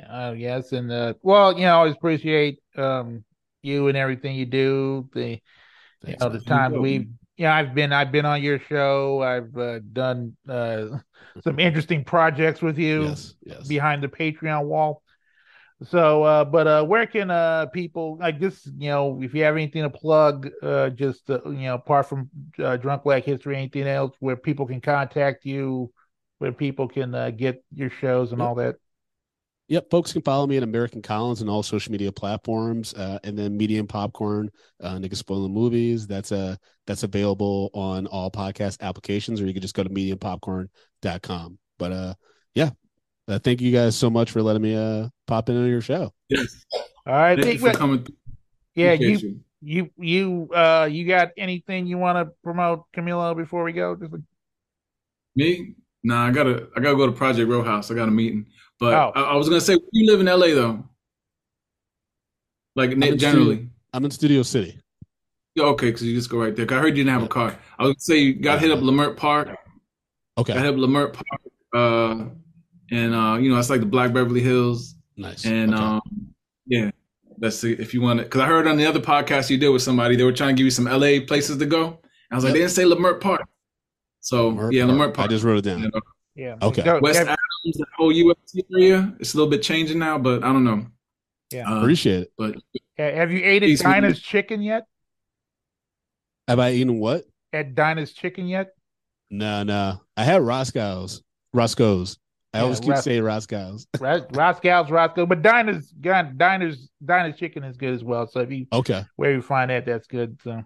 Speaker 1: Uh, yes, and uh, well, you know, I always appreciate um you and everything you do. The you
Speaker 3: Thanks,
Speaker 1: know the
Speaker 3: man.
Speaker 1: times
Speaker 2: welcome.
Speaker 1: we've yeah, I've been I've been on your show. I've uh, done uh [LAUGHS] some interesting projects with you
Speaker 3: Yes, yes.
Speaker 1: behind the Patreon wall. So, uh, but uh, where can uh people like this? You know, if you have anything to plug, uh, just uh, you know, apart from uh, Drunk Black History, anything else where people can contact you, where people can uh, get your shows and all that.
Speaker 3: Yep, folks can follow me at American Collins on all social media platforms, uh, and then Medium Popcorn, uh, Nigga Spoiling Movies. That's uh that's available on all podcast applications, or you can just go to mediumpopcorn.com. But uh, yeah, uh, thank you guys so much for letting me uh pop into your show.
Speaker 2: Yes.
Speaker 1: All right,
Speaker 2: Thank you for coming.
Speaker 1: yeah, you
Speaker 2: Appreciate you.
Speaker 1: you you uh you got anything you want to promote, Camilo, before we go? Just like,
Speaker 2: Me? Nah, I gotta I gotta go to Project Row House. I got a meeting. But
Speaker 1: Oh.
Speaker 2: I, I was gonna say you live in LA though. Like
Speaker 3: I'm in
Speaker 2: generally.
Speaker 3: Studio, I'm in Studio City.
Speaker 2: Yeah, okay, because you just go right there. I heard you didn't have a car. I would say you got hit up Leimert Park.
Speaker 3: Okay,
Speaker 2: Got hit up Leimert Park. Uh, and uh, you know, it's like the Black Beverly Hills.
Speaker 3: nice.
Speaker 2: And
Speaker 3: okay.
Speaker 2: um, yeah, that's if you want to. Because I heard on the other podcast you did with somebody, they were trying to give you some LA places to go. I was like,
Speaker 3: Yep.
Speaker 2: they didn't say Leimert Park. So
Speaker 3: Leimert
Speaker 2: yeah,
Speaker 3: Park.
Speaker 2: Leimert Park.
Speaker 3: I just wrote it down.
Speaker 2: You know,
Speaker 1: Yeah.
Speaker 3: Okay.
Speaker 1: Go-
Speaker 2: West
Speaker 1: have-
Speaker 2: Adams, the whole USC area. It's a little bit changing now, but I don't know.
Speaker 1: Yeah.
Speaker 2: Uh,
Speaker 3: Appreciate it.
Speaker 2: but
Speaker 1: have you ate at
Speaker 2: Peace, man.
Speaker 1: Dinah's Chicken yet?
Speaker 3: Have I eaten what?
Speaker 1: At Dinah's Chicken yet?
Speaker 3: No, no. I had Roscoe's. Roscoe's. I
Speaker 1: Yeah,
Speaker 3: always keep
Speaker 1: Ros-
Speaker 3: saying Roscoe's. [LAUGHS]
Speaker 1: Ros- Roscow's Roscoe, but Dinah's Dinah's Dinah's Chicken is good as well. So if you
Speaker 3: Okay,
Speaker 1: where you find that, that's good. So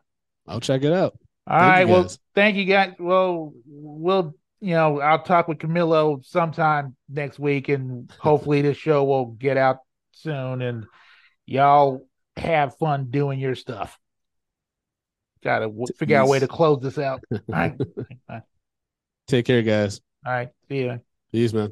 Speaker 3: I'll check it out.
Speaker 1: right, well, thank you guys. Well, we'll you know I'll talk with Camilo sometime next week, and [LAUGHS] hopefully this show will get out soon, and y'all have fun doing your stuff. Got to w- figure out a way to close this out. [LAUGHS] All right, all right,
Speaker 3: Take care, guys.
Speaker 1: all right. See you.
Speaker 3: Peace, man.